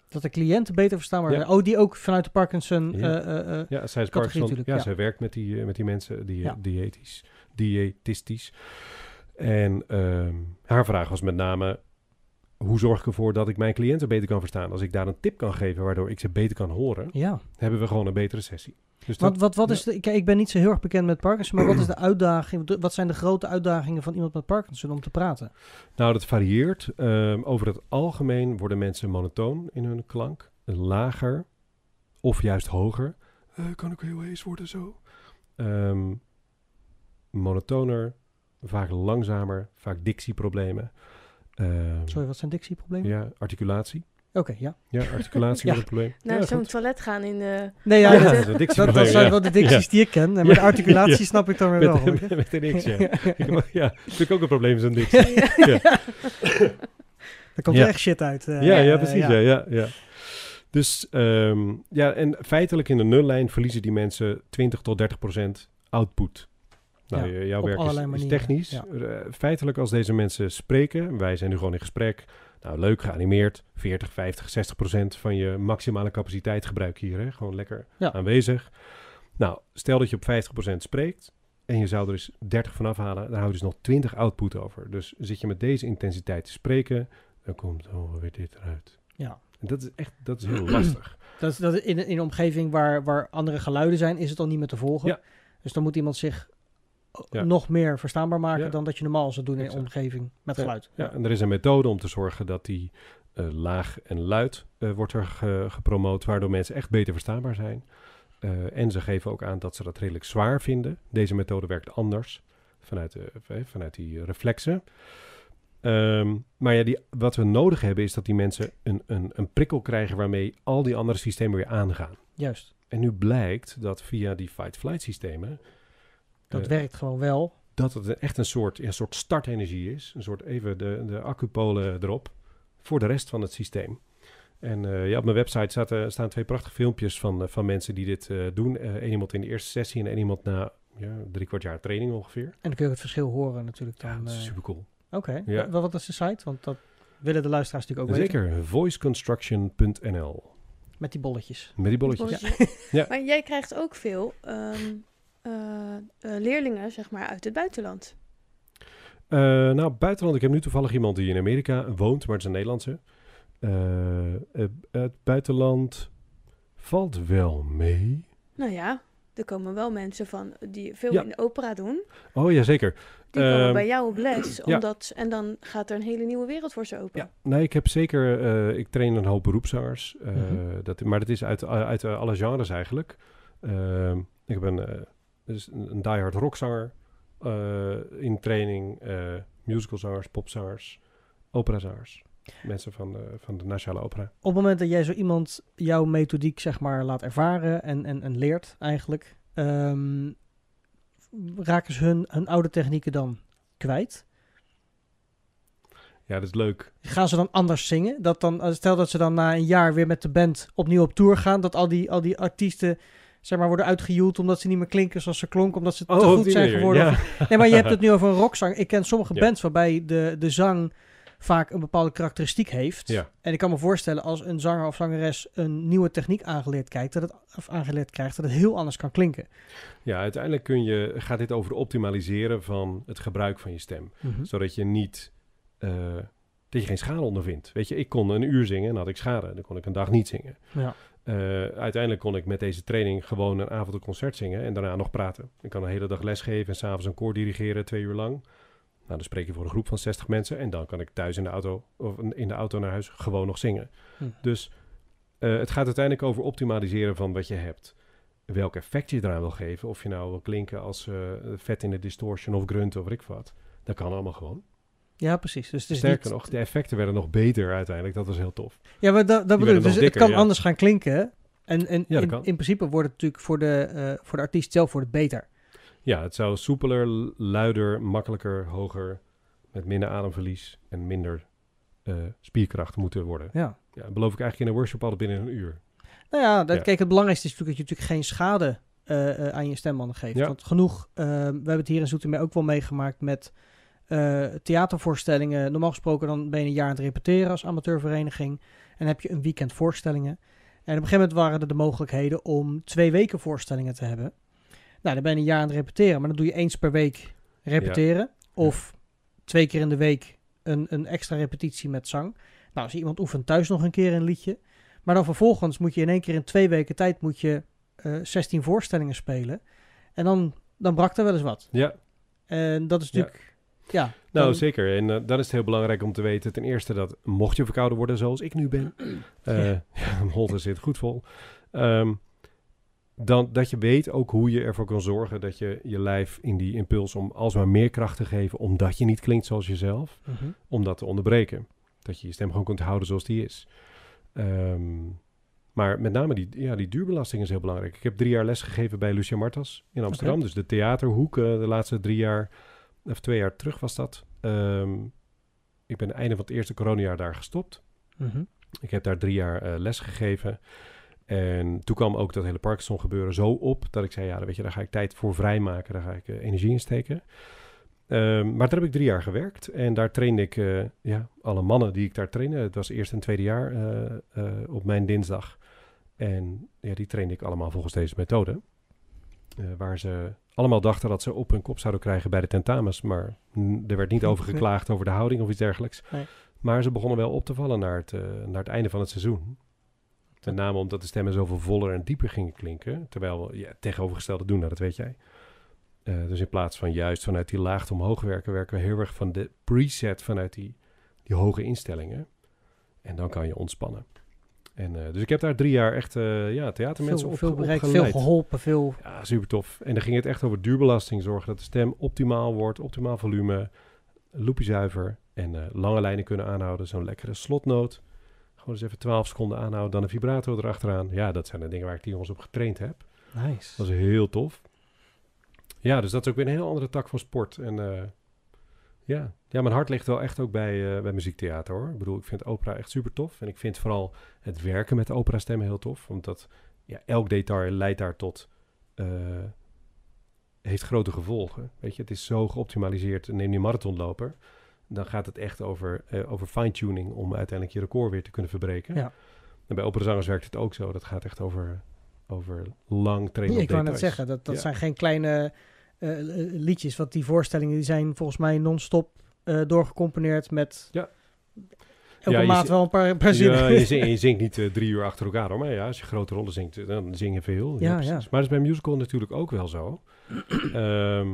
S2: Dat de cliënten beter verstaanbaar
S3: Ja.
S2: zijn. Oh, die ook vanuit de Parkinson...
S3: Ja.
S2: eh, eh, eh,
S3: Ja, zij is Parkinson.
S2: natuurlijk,
S3: Ja,
S2: ja.
S3: zij werkt met die, met die mensen, die, diëtisch, diëtistisch. En ehm, haar vraag was met name... hoe zorg ik ervoor dat ik mijn cliënten beter kan verstaan? Als ik daar een tip kan geven waardoor ik ze beter kan horen...
S2: ja.
S3: hebben we gewoon een betere sessie. Dus dat,
S2: Wat, wat, wat is de, kijk, ik ben niet zo heel erg bekend met Parkinson, maar wat is de uitdaging? Wat zijn de grote uitdagingen van iemand met Parkinson om te praten?
S3: Nou, dat varieert. Ehm, over het algemeen worden mensen monotoon in hun klank. Lager of juist hoger. Eh, kan ik heel hees worden zo? Ehm, monotoner, vaak langzamer, vaak dictieproblemen. Ehm,
S2: Sorry, wat zijn dictieproblemen?
S3: Ja, articulatie.
S2: Oké, ja.
S3: Ja, articulatie
S2: Ja.
S3: een probleem.
S4: Naar
S3: ja,
S4: zo'n toilet gaan in de...
S2: Nee, ja,
S3: Ja,
S2: dat, zijn
S3: ja.
S2: wel de dicties die ik ken. Maar de articulatie
S3: Ja.
S2: snap ik dan weer wel.
S3: Met, met een X, ja. Ik heb- ja, natuurlijk ook een probleem is een dictie. Ja.
S2: Er komt
S3: Ja.
S2: echt shit uit. eh,
S3: Ja, ja,
S2: eh,
S3: precies. Ja. Ja, ja, Dus ehm, ja, en feitelijk in de nullijn verliezen die mensen 20 tot 30 procent output. Nou,
S2: Ja,
S3: jouw
S2: op
S3: werk is,
S2: allerlei
S3: is
S2: manieren,
S3: technisch.
S2: ja.
S3: Eh, feitelijk als deze mensen spreken, wij zijn nu gewoon in gesprek. Nou, leuk geanimeerd. 40, 50, 60 procent van je maximale capaciteit gebruik hier. Hè? Gewoon lekker
S2: Ja.
S3: aanwezig. Nou, stel dat je op 50 procent spreekt. En je zou er dus 30 van afhalen, dan hou je dus nog 20 output over. Dus zit je met deze intensiteit te spreken, dan komt weer dit eruit.
S2: Ja.
S3: En dat is echt dat is heel lastig.
S2: Dat, dat in, in een omgeving waar, waar andere geluiden zijn, is het dan niet meer te volgen.
S3: Ja.
S2: Dus dan moet iemand zich
S3: Ja.
S2: nog meer verstaanbaar maken
S3: Ja.
S2: dan dat je normaal zou doen in een
S3: Exact.
S2: omgeving met geluid.
S3: Ja, en er is een methode om te zorgen dat die eh, laag en luid eh, wordt er ge- gepromoot, waardoor mensen echt beter verstaanbaar zijn. Eh, en ze geven ook aan dat ze dat redelijk zwaar vinden. Deze methode werkt anders vanuit, de, vanuit die reflexen. Ehm, maar ja, die, wat we nodig hebben is dat die mensen een, een, een prikkel krijgen waarmee al die andere systemen weer aangaan.
S2: Juist.
S3: En nu blijkt dat via die fight-flight systemen
S2: Dat
S3: Eh,
S2: werkt gewoon wel.
S3: dat het echt een soort, een soort startenergie is. Een soort even de, de accupolen erop voor de rest van het systeem. En eh, ja, op mijn website staat, eh, staan twee prachtige filmpjes van, eh, van mensen die dit eh, doen. Eén iemand in de eerste sessie en één iemand na ja, drie kwart jaar training ongeveer.
S2: En dan kun je het verschil horen natuurlijk dan.
S3: Ja, dat is super cool.
S2: Oké,
S3: Ja.
S2: Wat is de site? Want dat willen de luisteraars natuurlijk ook weten.
S3: Zeker, voiceconstruction.nl.
S2: Met die bolletjes.
S3: Met die bolletjes.
S4: Bolletje.
S3: Ja.
S4: Maar jij krijgt ook veel ehm, eh, eh, leerlingen, zeg maar, uit het buitenland.
S3: Eh, nou, buitenland. Ik heb nu toevallig iemand die in Amerika woont, maar het is een Nederlandse. Eh, eh, het buitenland valt wel mee.
S4: Nou ja, er komen wel mensen van die veel
S3: Ja.
S4: in de opera doen.
S3: Oh ja, zeker.
S4: Die komen
S3: Ehm,
S4: bij jou op les.
S3: ja.
S4: Omdat, En dan gaat er een hele nieuwe wereld voor ze open.
S3: Ja, nee, ik heb zeker. eh, ik train een hoop beroepszangers. eh,
S2: Mhm.
S3: dat, maar dat is uit, uit eh, alle genres eigenlijk. Ehm, ik heb een, eh, dus een, een diehard rockzanger eh, in training, eh musicalzangers, popzangers, operazangers. Mensen van, de van de Nationale Opera.
S2: Op het moment dat jij zo iemand jouw methodiek zeg maar laat ervaren en, en, en leert eigenlijk, ehm, raken ze hun, hun oude technieken dan kwijt?
S3: Ja, dat is leuk.
S2: Gaan ze dan anders zingen? Dat dan, stel dat ze dan na een jaar weer met de band opnieuw op tour gaan, dat al die, al die artiesten zeg maar, worden uitgejoeld omdat ze niet meer klinken zoals ze klonken, omdat ze te
S3: op
S2: goed zijn
S3: manier,
S2: geworden.
S3: Ja.
S2: Nee, maar je hebt het nu over een rockzang. Ik ken sommige
S3: Ja.
S2: bands waarbij de, de zang vaak een bepaalde karakteristiek heeft.
S3: Ja.
S2: En ik kan me voorstellen als een zanger of zangeres een nieuwe techniek aangeleerd, kijkt, dat het, of aangeleerd krijgt, dat het heel anders kan klinken.
S3: ja, uiteindelijk kun je, gaat dit over optimaliseren van het gebruik van je stem. zodat je niet eh, dat je geen schade ondervindt. Weet je, ik kon een uur zingen en had ik schade. Dan kon ik een dag niet zingen.
S2: Ja.
S3: Eh, uiteindelijk kon ik met deze training gewoon een avond een concert zingen en daarna nog praten. Ik kan een hele dag lesgeven en s'avonds een koor dirigeren twee uur lang. Nou, dan spreek je voor een groep van 60 mensen en dan kan ik thuis in de auto of in de auto naar huis gewoon nog zingen.
S2: Hm.
S3: Dus eh, het gaat uiteindelijk over optimaliseren van wat je hebt. Welk effect je eraan wil geven. Of je nou wil klinken als eh, vet in de distortion of grunt of ik wat. Dat kan allemaal gewoon.
S2: Ja, precies. Dus het is
S3: Sterker
S2: niet...
S3: nog, de effecten werden nog beter uiteindelijk. Dat was heel tof.
S2: Ja, maar dat, dat bedoel ik. Dus het kan
S3: ja.
S2: anders gaan klinken. En, en in, principe wordt het natuurlijk voor de, eh, voor de artiest zelf wordt het beter.
S3: Ja, het zou soepeler, luider, makkelijker, hoger, met minder ademverlies en minder eh, spierkracht moeten worden.
S2: Ja.
S3: Ja, dat beloof ik eigenlijk in een workshop altijd binnen een uur.
S2: Nou ja, dat,
S3: Ja.
S2: kijk, het belangrijkste is natuurlijk dat je natuurlijk geen schade eh, aan je stembanden geeft.
S3: Ja.
S2: Want genoeg, we hebben het hier in Zoetermeer ook wel meegemaakt met eh, theatervoorstellingen. Normaal gesproken dan ben je een jaar aan het repeteren als amateurvereniging. En heb je een weekend voorstellingen. En op een gegeven moment waren er de mogelijkheden om twee weken voorstellingen te hebben. Nou, dan ben je een jaar aan het repeteren, maar dan doe je eens per week repeteren. Of twee keer in de week een, een extra repetitie met zang. Nou, als iemand oefent thuis nog een keer een liedje. Maar dan vervolgens moet je in één keer in twee weken tijd moet je eh 16 voorstellingen spelen. En dan, dan brak er wel eens wat.
S3: Ja,
S2: En dat is natuurlijk... Ja,
S3: nou
S2: dan-
S3: zeker. En eh, dan is het heel belangrijk om te weten, ten eerste dat mocht je verkouden worden zoals ik nu ben, eh ja. mijn holter zit goed vol, ehm, dan dat je weet ook hoe je ervoor kan zorgen dat je je lijf in die impuls om alsmaar meer kracht te geven, omdat je niet klinkt zoals jezelf,
S2: Mhm.
S3: om dat te onderbreken. Dat je je stem gewoon kunt houden zoals die is. Ehm, maar met name die, ja, die duurbelasting is heel belangrijk. Ik heb drie jaar les gegeven bij Lucia Martas in Amsterdam. Dus de theaterhoek, eh, de laatste drie jaar, of twee jaar terug was dat. Ehm, ik ben einde van het eerste coronajaar daar gestopt.
S2: Mhm.
S3: Ik heb daar drie jaar eh, les gegeven. En toen kwam ook dat hele Parkinson gebeuren zo op dat ik zei, ja, weet je, daar ga ik tijd voor vrijmaken, daar ga ik eh, energie in steken. Ehm, maar daar heb ik drie jaar gewerkt en daar trainde ik eh, ja, alle mannen die ik daar trainde. Het was eerst en tweede jaar op mijn dinsdag. En ja, die trainde ik allemaal volgens deze methode. Waar ze allemaal dachten dat ze op hun kop zouden krijgen bij de tentamens. Maar er werd niet over geklaagd over de houding of iets dergelijks.
S2: Nee.
S3: Maar ze begonnen wel op te vallen naar het, eh, naar het einde van het seizoen. Met name omdat de stemmen zoveel voller en dieper gingen klinken. Terwijl we ja, het tegenovergestelde doen, nou, dat weet jij. Eh, dus in plaats van juist vanuit die laagte omhoog werken, werken we heel erg van de preset vanuit die, die hoge instellingen. En dan kan je ontspannen. En, eh, dus ik heb daar drie jaar echt eh ja, theatermensen
S2: Veel,
S3: op,
S2: veel bereikt, veel geholpen, veel...
S3: Ja, super tof. En dan ging het echt over duurbelasting. Zorgen dat de stem optimaal wordt, optimaal volume, loopje zuiver en eh, lange lijnen kunnen aanhouden. Zo'n lekkere slotnoot. Gewoon eens even 12 seconden aanhouden, dan een vibrato erachteraan. Ja, dat zijn de dingen waar ik die jongens op getraind heb.
S2: Nice.
S3: Dat is heel tof. Ja, dus dat is ook weer een heel andere tak van sport. En ja. ja, mijn hart ligt wel echt ook bij, eh, bij muziektheater hoor. Ik bedoel, ik vind opera echt super tof. En ik vind vooral het werken met de operastemmen heel tof. Omdat ja, elk detail leidt daar tot... eh, heeft grote gevolgen. Weet je, het is zo geoptimaliseerd. Neem die marathonloper. Dan gaat het echt over, eh, over fine-tuning om uiteindelijk je record weer te kunnen verbreken.
S2: Ja.
S3: En bij operazangers werkt het ook zo. Dat gaat echt over, over lang trainen
S2: Ja, ik wou net
S3: details.
S2: zeggen, dat, dat
S3: Ja.
S2: zijn geen kleine liedjes. Want die voorstellingen die zijn volgens mij non-stop eh, doorgecomponeerd met...
S3: Ja.
S2: Elke
S3: Ja, zi-
S2: wel een paar, paar zinnen.
S3: Ja, je, zingt, je zingt niet eh, drie uur achter elkaar hoor. Maar ja, als je grote rollen zingt, eh, dan zing je veel.
S2: Ja.
S3: Maar dat is bij musical natuurlijk ook wel zo. Ehm,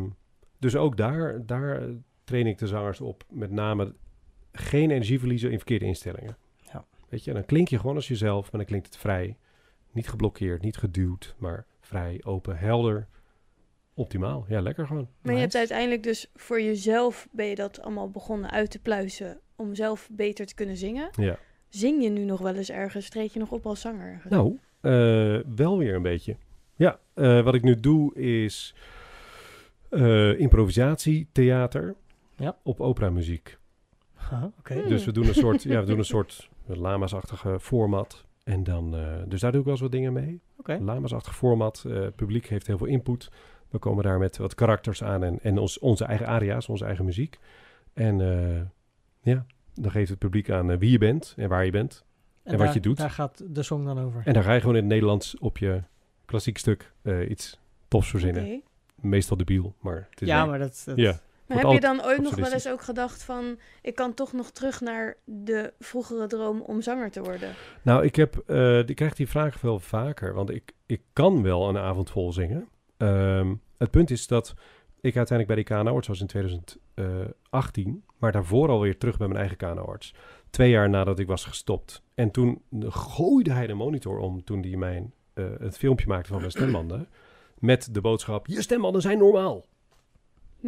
S3: dus ook daar, daar train ik de zangers op. Met name geen energie verliezen in verkeerde instellingen.
S2: Ja.
S3: Weet je, dan klink je gewoon als jezelf, maar dan klinkt het vrij. Niet geblokkeerd, niet geduwd, maar vrij, open, helder. Optimaal. Ja, lekker gewoon.
S4: Maar je hebt uiteindelijk dus voor jezelf ben je dat allemaal begonnen uit te pluizen om zelf beter te kunnen zingen.
S3: Ja.
S4: Zing je nu nog wel eens ergens? Treed je nog op als zanger? ergens?
S3: Nou, eh, wel weer een beetje. Ja, eh, wat ik nu doe is eh improvisatie, theater
S2: Ja.
S3: op operamuziek.
S2: Ah, Oké.
S4: Hmm.
S3: Dus we doen een soort, ja, we doen een soort lama's-achtige format. En dan, eh, dus daar doe ik wel eens wat dingen mee.
S2: Oké.
S3: Lama's-achtig format. eh, Het publiek heeft heel veel input. We komen daar met wat karakters aan en, en ons, onze eigen aria's, onze eigen muziek. En eh, ja, dan geeft het publiek aan eh, wie je bent en waar je bent. en wat
S2: daar-
S3: je doet.
S2: Daar gaat de song dan over.
S3: En daar ga je gewoon in het Nederlands op je klassiek stuk eh, iets tofs verzinnen. Meestal debiel, maar het is
S2: ja, maar dat... dat
S3: Ja.
S4: Maar heb je dan ooit nog wel eens ook gedacht van... ik kan toch nog terug naar de vroegere droom om zanger te worden?
S3: Nou, ik, heb, eh, ik krijg die vraag veel vaker, want ik, ik kan wel een avond vol zingen. Ehm, het punt is dat ik uiteindelijk bij die KNO-arts was in 2018, maar daarvoor alweer terug bij mijn eigen KNO-arts. Twee jaar nadat ik was gestopt. En toen gooide hij de monitor om toen hij mijn, eh, het filmpje maakte van mijn stembanden. Met de boodschap, je stembanden zijn normaal.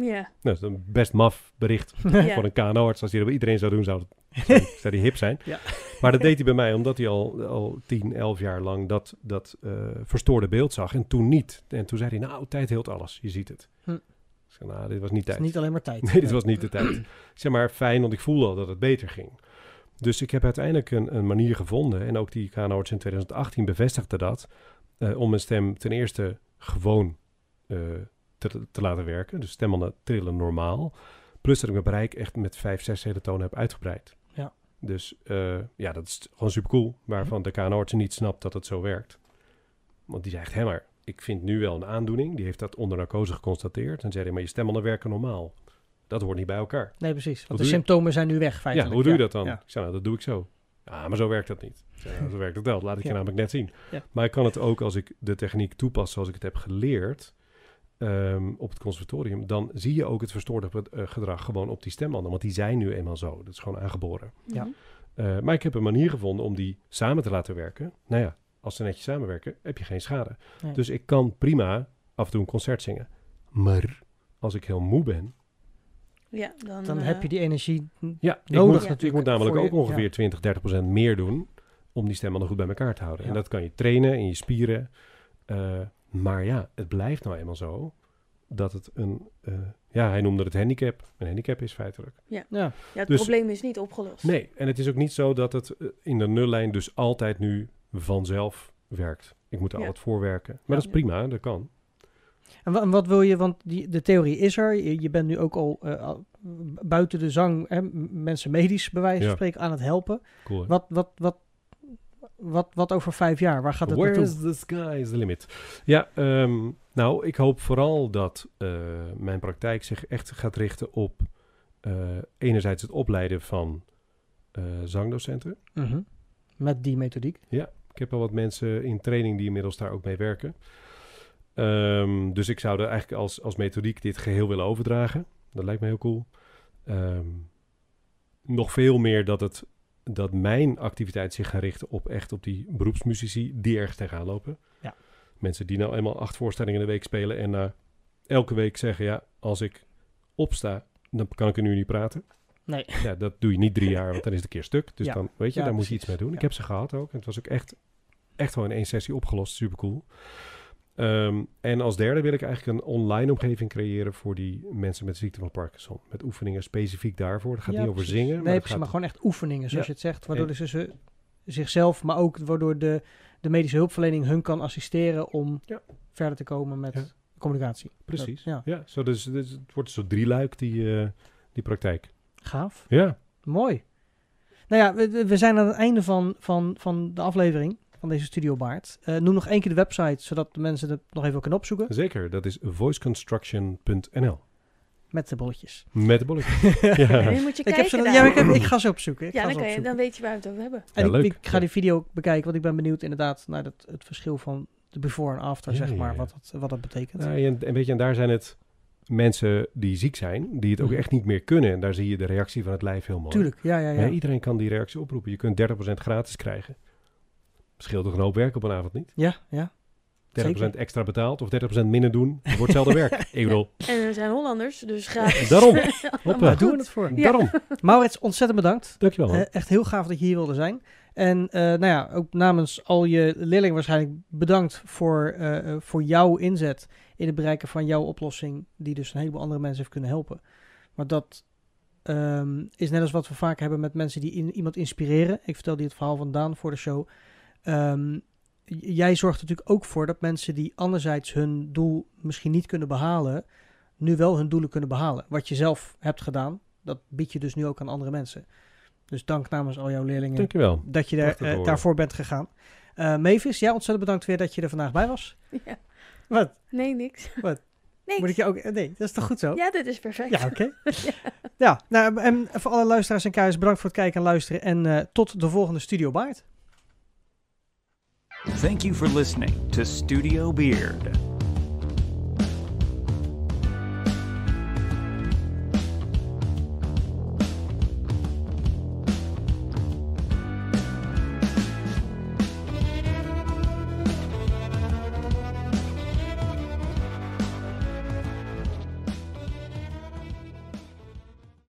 S4: Ja.
S3: Nou, dat is een best maf bericht
S4: ja.
S3: voor een KNO-arts. Als hij dat bij iedereen zou doen, zou, het, zou die hip zijn.
S2: Ja.
S3: Maar dat deed hij bij mij, omdat hij al, al 10, 11 jaar lang dat, dat eh, verstoorde beeld zag. En toen niet. En toen zei hij, nou, tijd heelt alles. Je ziet het.
S2: Hm.
S3: Ik zei, nou, dit was niet
S2: Het is
S3: tijd.
S2: niet alleen maar tijd.
S3: Nee, dit was niet de tijd. Ik zeg maar, fijn, want ik voelde al dat het beter ging. Dus ik heb uiteindelijk een, een manier gevonden, en ook die KNO-arts in 2018 bevestigde dat, eh, om mijn stem ten eerste gewoon eh, te, te laten werken. Dus stembanden trillen normaal. Plus dat ik mijn bereik echt met vijf, zes hele tonen heb uitgebreid.
S2: Ja.
S3: Dus eh, ja, dat is gewoon super cool. Waarvan de KNO-arts niet snapt dat het zo werkt. Want die zegt, hé maar, ik vind nu wel een aandoening. Die heeft dat onder narcose geconstateerd. En zei hij, maar je stembanden werken normaal. Dat hoort niet bij elkaar.
S2: Nee, precies. Want de
S3: je-
S2: symptomen zijn nu weg, feitelijk.
S3: Ja, hoe doe je dat dan?
S2: Ja.
S3: Ik zei, nou, dat doe ik zo. Ja, maar zo werkt dat niet. Ik zei, nou, zo werkt het wel. Dat laat ik je namelijk net zien.
S2: Ja.
S3: Maar ik kan het ook als ik de techniek toepas zoals ik het heb geleerd ehm, op het conservatorium. Dan zie je ook het verstoorde eh, gedrag gewoon op die stembanden. Want die zijn nu eenmaal zo. Dat is gewoon aangeboren.
S2: Ja.
S4: Mhm.
S3: Eh, maar ik heb een manier gevonden om die samen te laten werken. Nou ja, als ze netjes samenwerken, heb je geen schade.
S2: Nee.
S3: Dus ik kan prima af en toe een concert zingen. Maar als ik heel moe ben,
S4: Ja, dan,
S2: Dan
S4: eh,
S2: heb je die energie
S3: Ja, ik
S2: nodig
S3: moet,
S2: natuurlijk.
S3: ik moet namelijk ook
S2: je-
S3: ongeveer
S2: ja.
S3: 20, 30 procent meer doen om die stembanden goed bij elkaar te houden.
S2: Ja.
S3: En dat kan je trainen in je spieren. Eh, maar ja, het blijft nou eenmaal zo dat het een, eh, ja, hij noemde het handicap. Een handicap is feitelijk.
S2: Ja.
S4: Ja, het
S3: Dus-
S4: probleem is niet opgelost.
S3: Nee, en het is ook niet zo dat het eh, in de nullijn dus altijd nu vanzelf werkt. Ik moet er
S4: Ja.
S3: altijd voor werken. Maar
S2: Ja.
S3: dat is prima, dat kan.
S2: En, wa- en wat wil je, want die, de theorie is er. Je, je bent nu ook al eh, al buiten de zang hè, mensen medisch bij wijze van
S3: Ja.
S2: spreken aan het helpen.
S3: Cool.
S2: Wat, wat, wat, wat, wat over vijf jaar? Waar gaat het
S3: Where
S2: naartoe?
S3: is the sky is the limit. Ja, ehm, nou, ik hoop vooral dat eh, mijn praktijk zich echt gaat richten op eh, enerzijds het opleiden van eh, zangdocenten.
S2: Mhm. Met die methodiek.
S3: Ik heb al wat mensen in training die inmiddels daar ook mee werken. Ehm, dus ik zou er eigenlijk als, als methodiek dit geheel willen overdragen. Dat lijkt me heel cool. Ehm, nog veel meer dat, het, dat mijn activiteit zich gaat richten op echt op die beroepsmuzici die ergens tegenaan lopen.
S2: Ja.
S3: Mensen die nou eenmaal acht voorstellingen in de week spelen en na elke week zeggen, ja, als ik opsta, dan kan ik er nu niet praten.
S2: Nee.
S3: Ja, dat doe je niet drie jaar, want dan is het een keer stuk. Dus
S2: Ja.
S3: dan, weet je,
S2: Ja,
S3: daar moet je iets mee doen. Ik heb ze gehad ook. En het was ook echt, echt wel in één sessie opgelost. Super cool. Ehm, en als derde wil ik eigenlijk een online omgeving creëren voor die mensen met ziekte van Parkinson. Met oefeningen specifiek daarvoor. Dat gaat
S2: Ja,
S3: niet over zingen.
S2: Nee,
S3: maar het
S2: precies,
S3: gaat
S2: maar gewoon echt oefeningen, zoals
S3: Ja.
S2: je het zegt. Waardoor dus ze zichzelf, maar ook waardoor de, de medische hulpverlening hun kan assisteren om
S3: Ja.
S2: verder te komen met
S3: Ja.
S2: communicatie.
S3: Precies.
S2: Dat-
S3: ja, zo, dus, dus het wordt zo drieluik, die, eh, die praktijk.
S2: Gaaf.
S3: Ja,
S2: Mooi. Nou ja, we, we zijn aan het einde van, van, van de aflevering van deze Studio Baard. Eh, noem nog één keer de website, zodat de mensen het nog even kunnen opzoeken.
S3: zeker. Dat is voiceconstruction.nl.
S2: Met de bolletjes.
S3: Met de bolletjes. Ja.
S4: nu moet je
S2: Ik,
S4: kijken
S2: ja, ik, heb- ik ga ze opzoeken. Ik
S4: Ja,
S2: ga
S4: dan, kan je, dan weet je waar we het over hebben.
S2: En
S3: Ja,
S2: ik,
S3: leuk.
S2: ik ga
S3: Ja.
S2: die video bekijken, want ik ben benieuwd inderdaad naar het, het verschil van de before en after,
S3: Ja,
S2: zeg
S3: ja,
S2: maar,
S3: ja.
S2: Wat, dat, wat dat betekent.
S3: Nou, en, en weet je, en daar zijn het mensen die ziek zijn, die het ook
S2: Mhm.
S3: echt niet meer kunnen. En daar zie je de reactie van het lijf heel mooi.
S2: Tuurlijk, ja, ja, ja.
S3: Ja, iedereen kan die reactie oproepen. Je kunt 30% gratis krijgen. Scheelt toch een hoop werk op een avond niet?
S2: Ja, ja.
S3: 30% extra betaald of 30% minder doen. Het wordt hetzelfde werk. Ik bedoel,
S4: En we zijn Hollanders, dus gratis.
S3: Daarom. Hoppa.
S2: Doen we het voor?
S4: Ja.
S3: daarom.
S2: Maurits, ontzettend bedankt.
S3: Dankjewel. man.
S2: Eh, echt heel gaaf dat je hier wilde zijn. En eh, nou ja, ook namens al je leerlingen waarschijnlijk bedankt voor, eh, voor jouw inzet in het bereiken van jouw oplossing, die dus een heleboel andere mensen heeft kunnen helpen. Maar dat ehm, is net als wat we vaak hebben met mensen die in, iemand inspireren. Ik vertelde je het verhaal van Daan voor de show. Ehm, jij zorgt er natuurlijk ook voor dat mensen die anderzijds hun doel misschien niet kunnen behalen, nu wel hun doelen kunnen behalen. Wat je zelf hebt gedaan, dat bied je dus nu ook aan andere mensen. Dus dank namens al jouw leerlingen
S3: Dankjewel.
S2: dat je daar, eh, daarvoor bent gegaan. Eh Mavis, ja, ontzettend bedankt weer dat je er vandaag bij was.
S4: Ja.
S2: Wat?
S4: Nee, niks.
S2: Wat?
S4: Niks.
S2: Moet ik je ook... eh, Nee, dat is toch goed zo?
S4: Ja, dit is perfect.
S2: Ja, oké. ja, nou, en voor alle luisteraars en kijkers, bedankt voor het kijken en luisteren. En eh, tot de volgende Studio Baard.
S1: Thank you for listening to Studio Beard.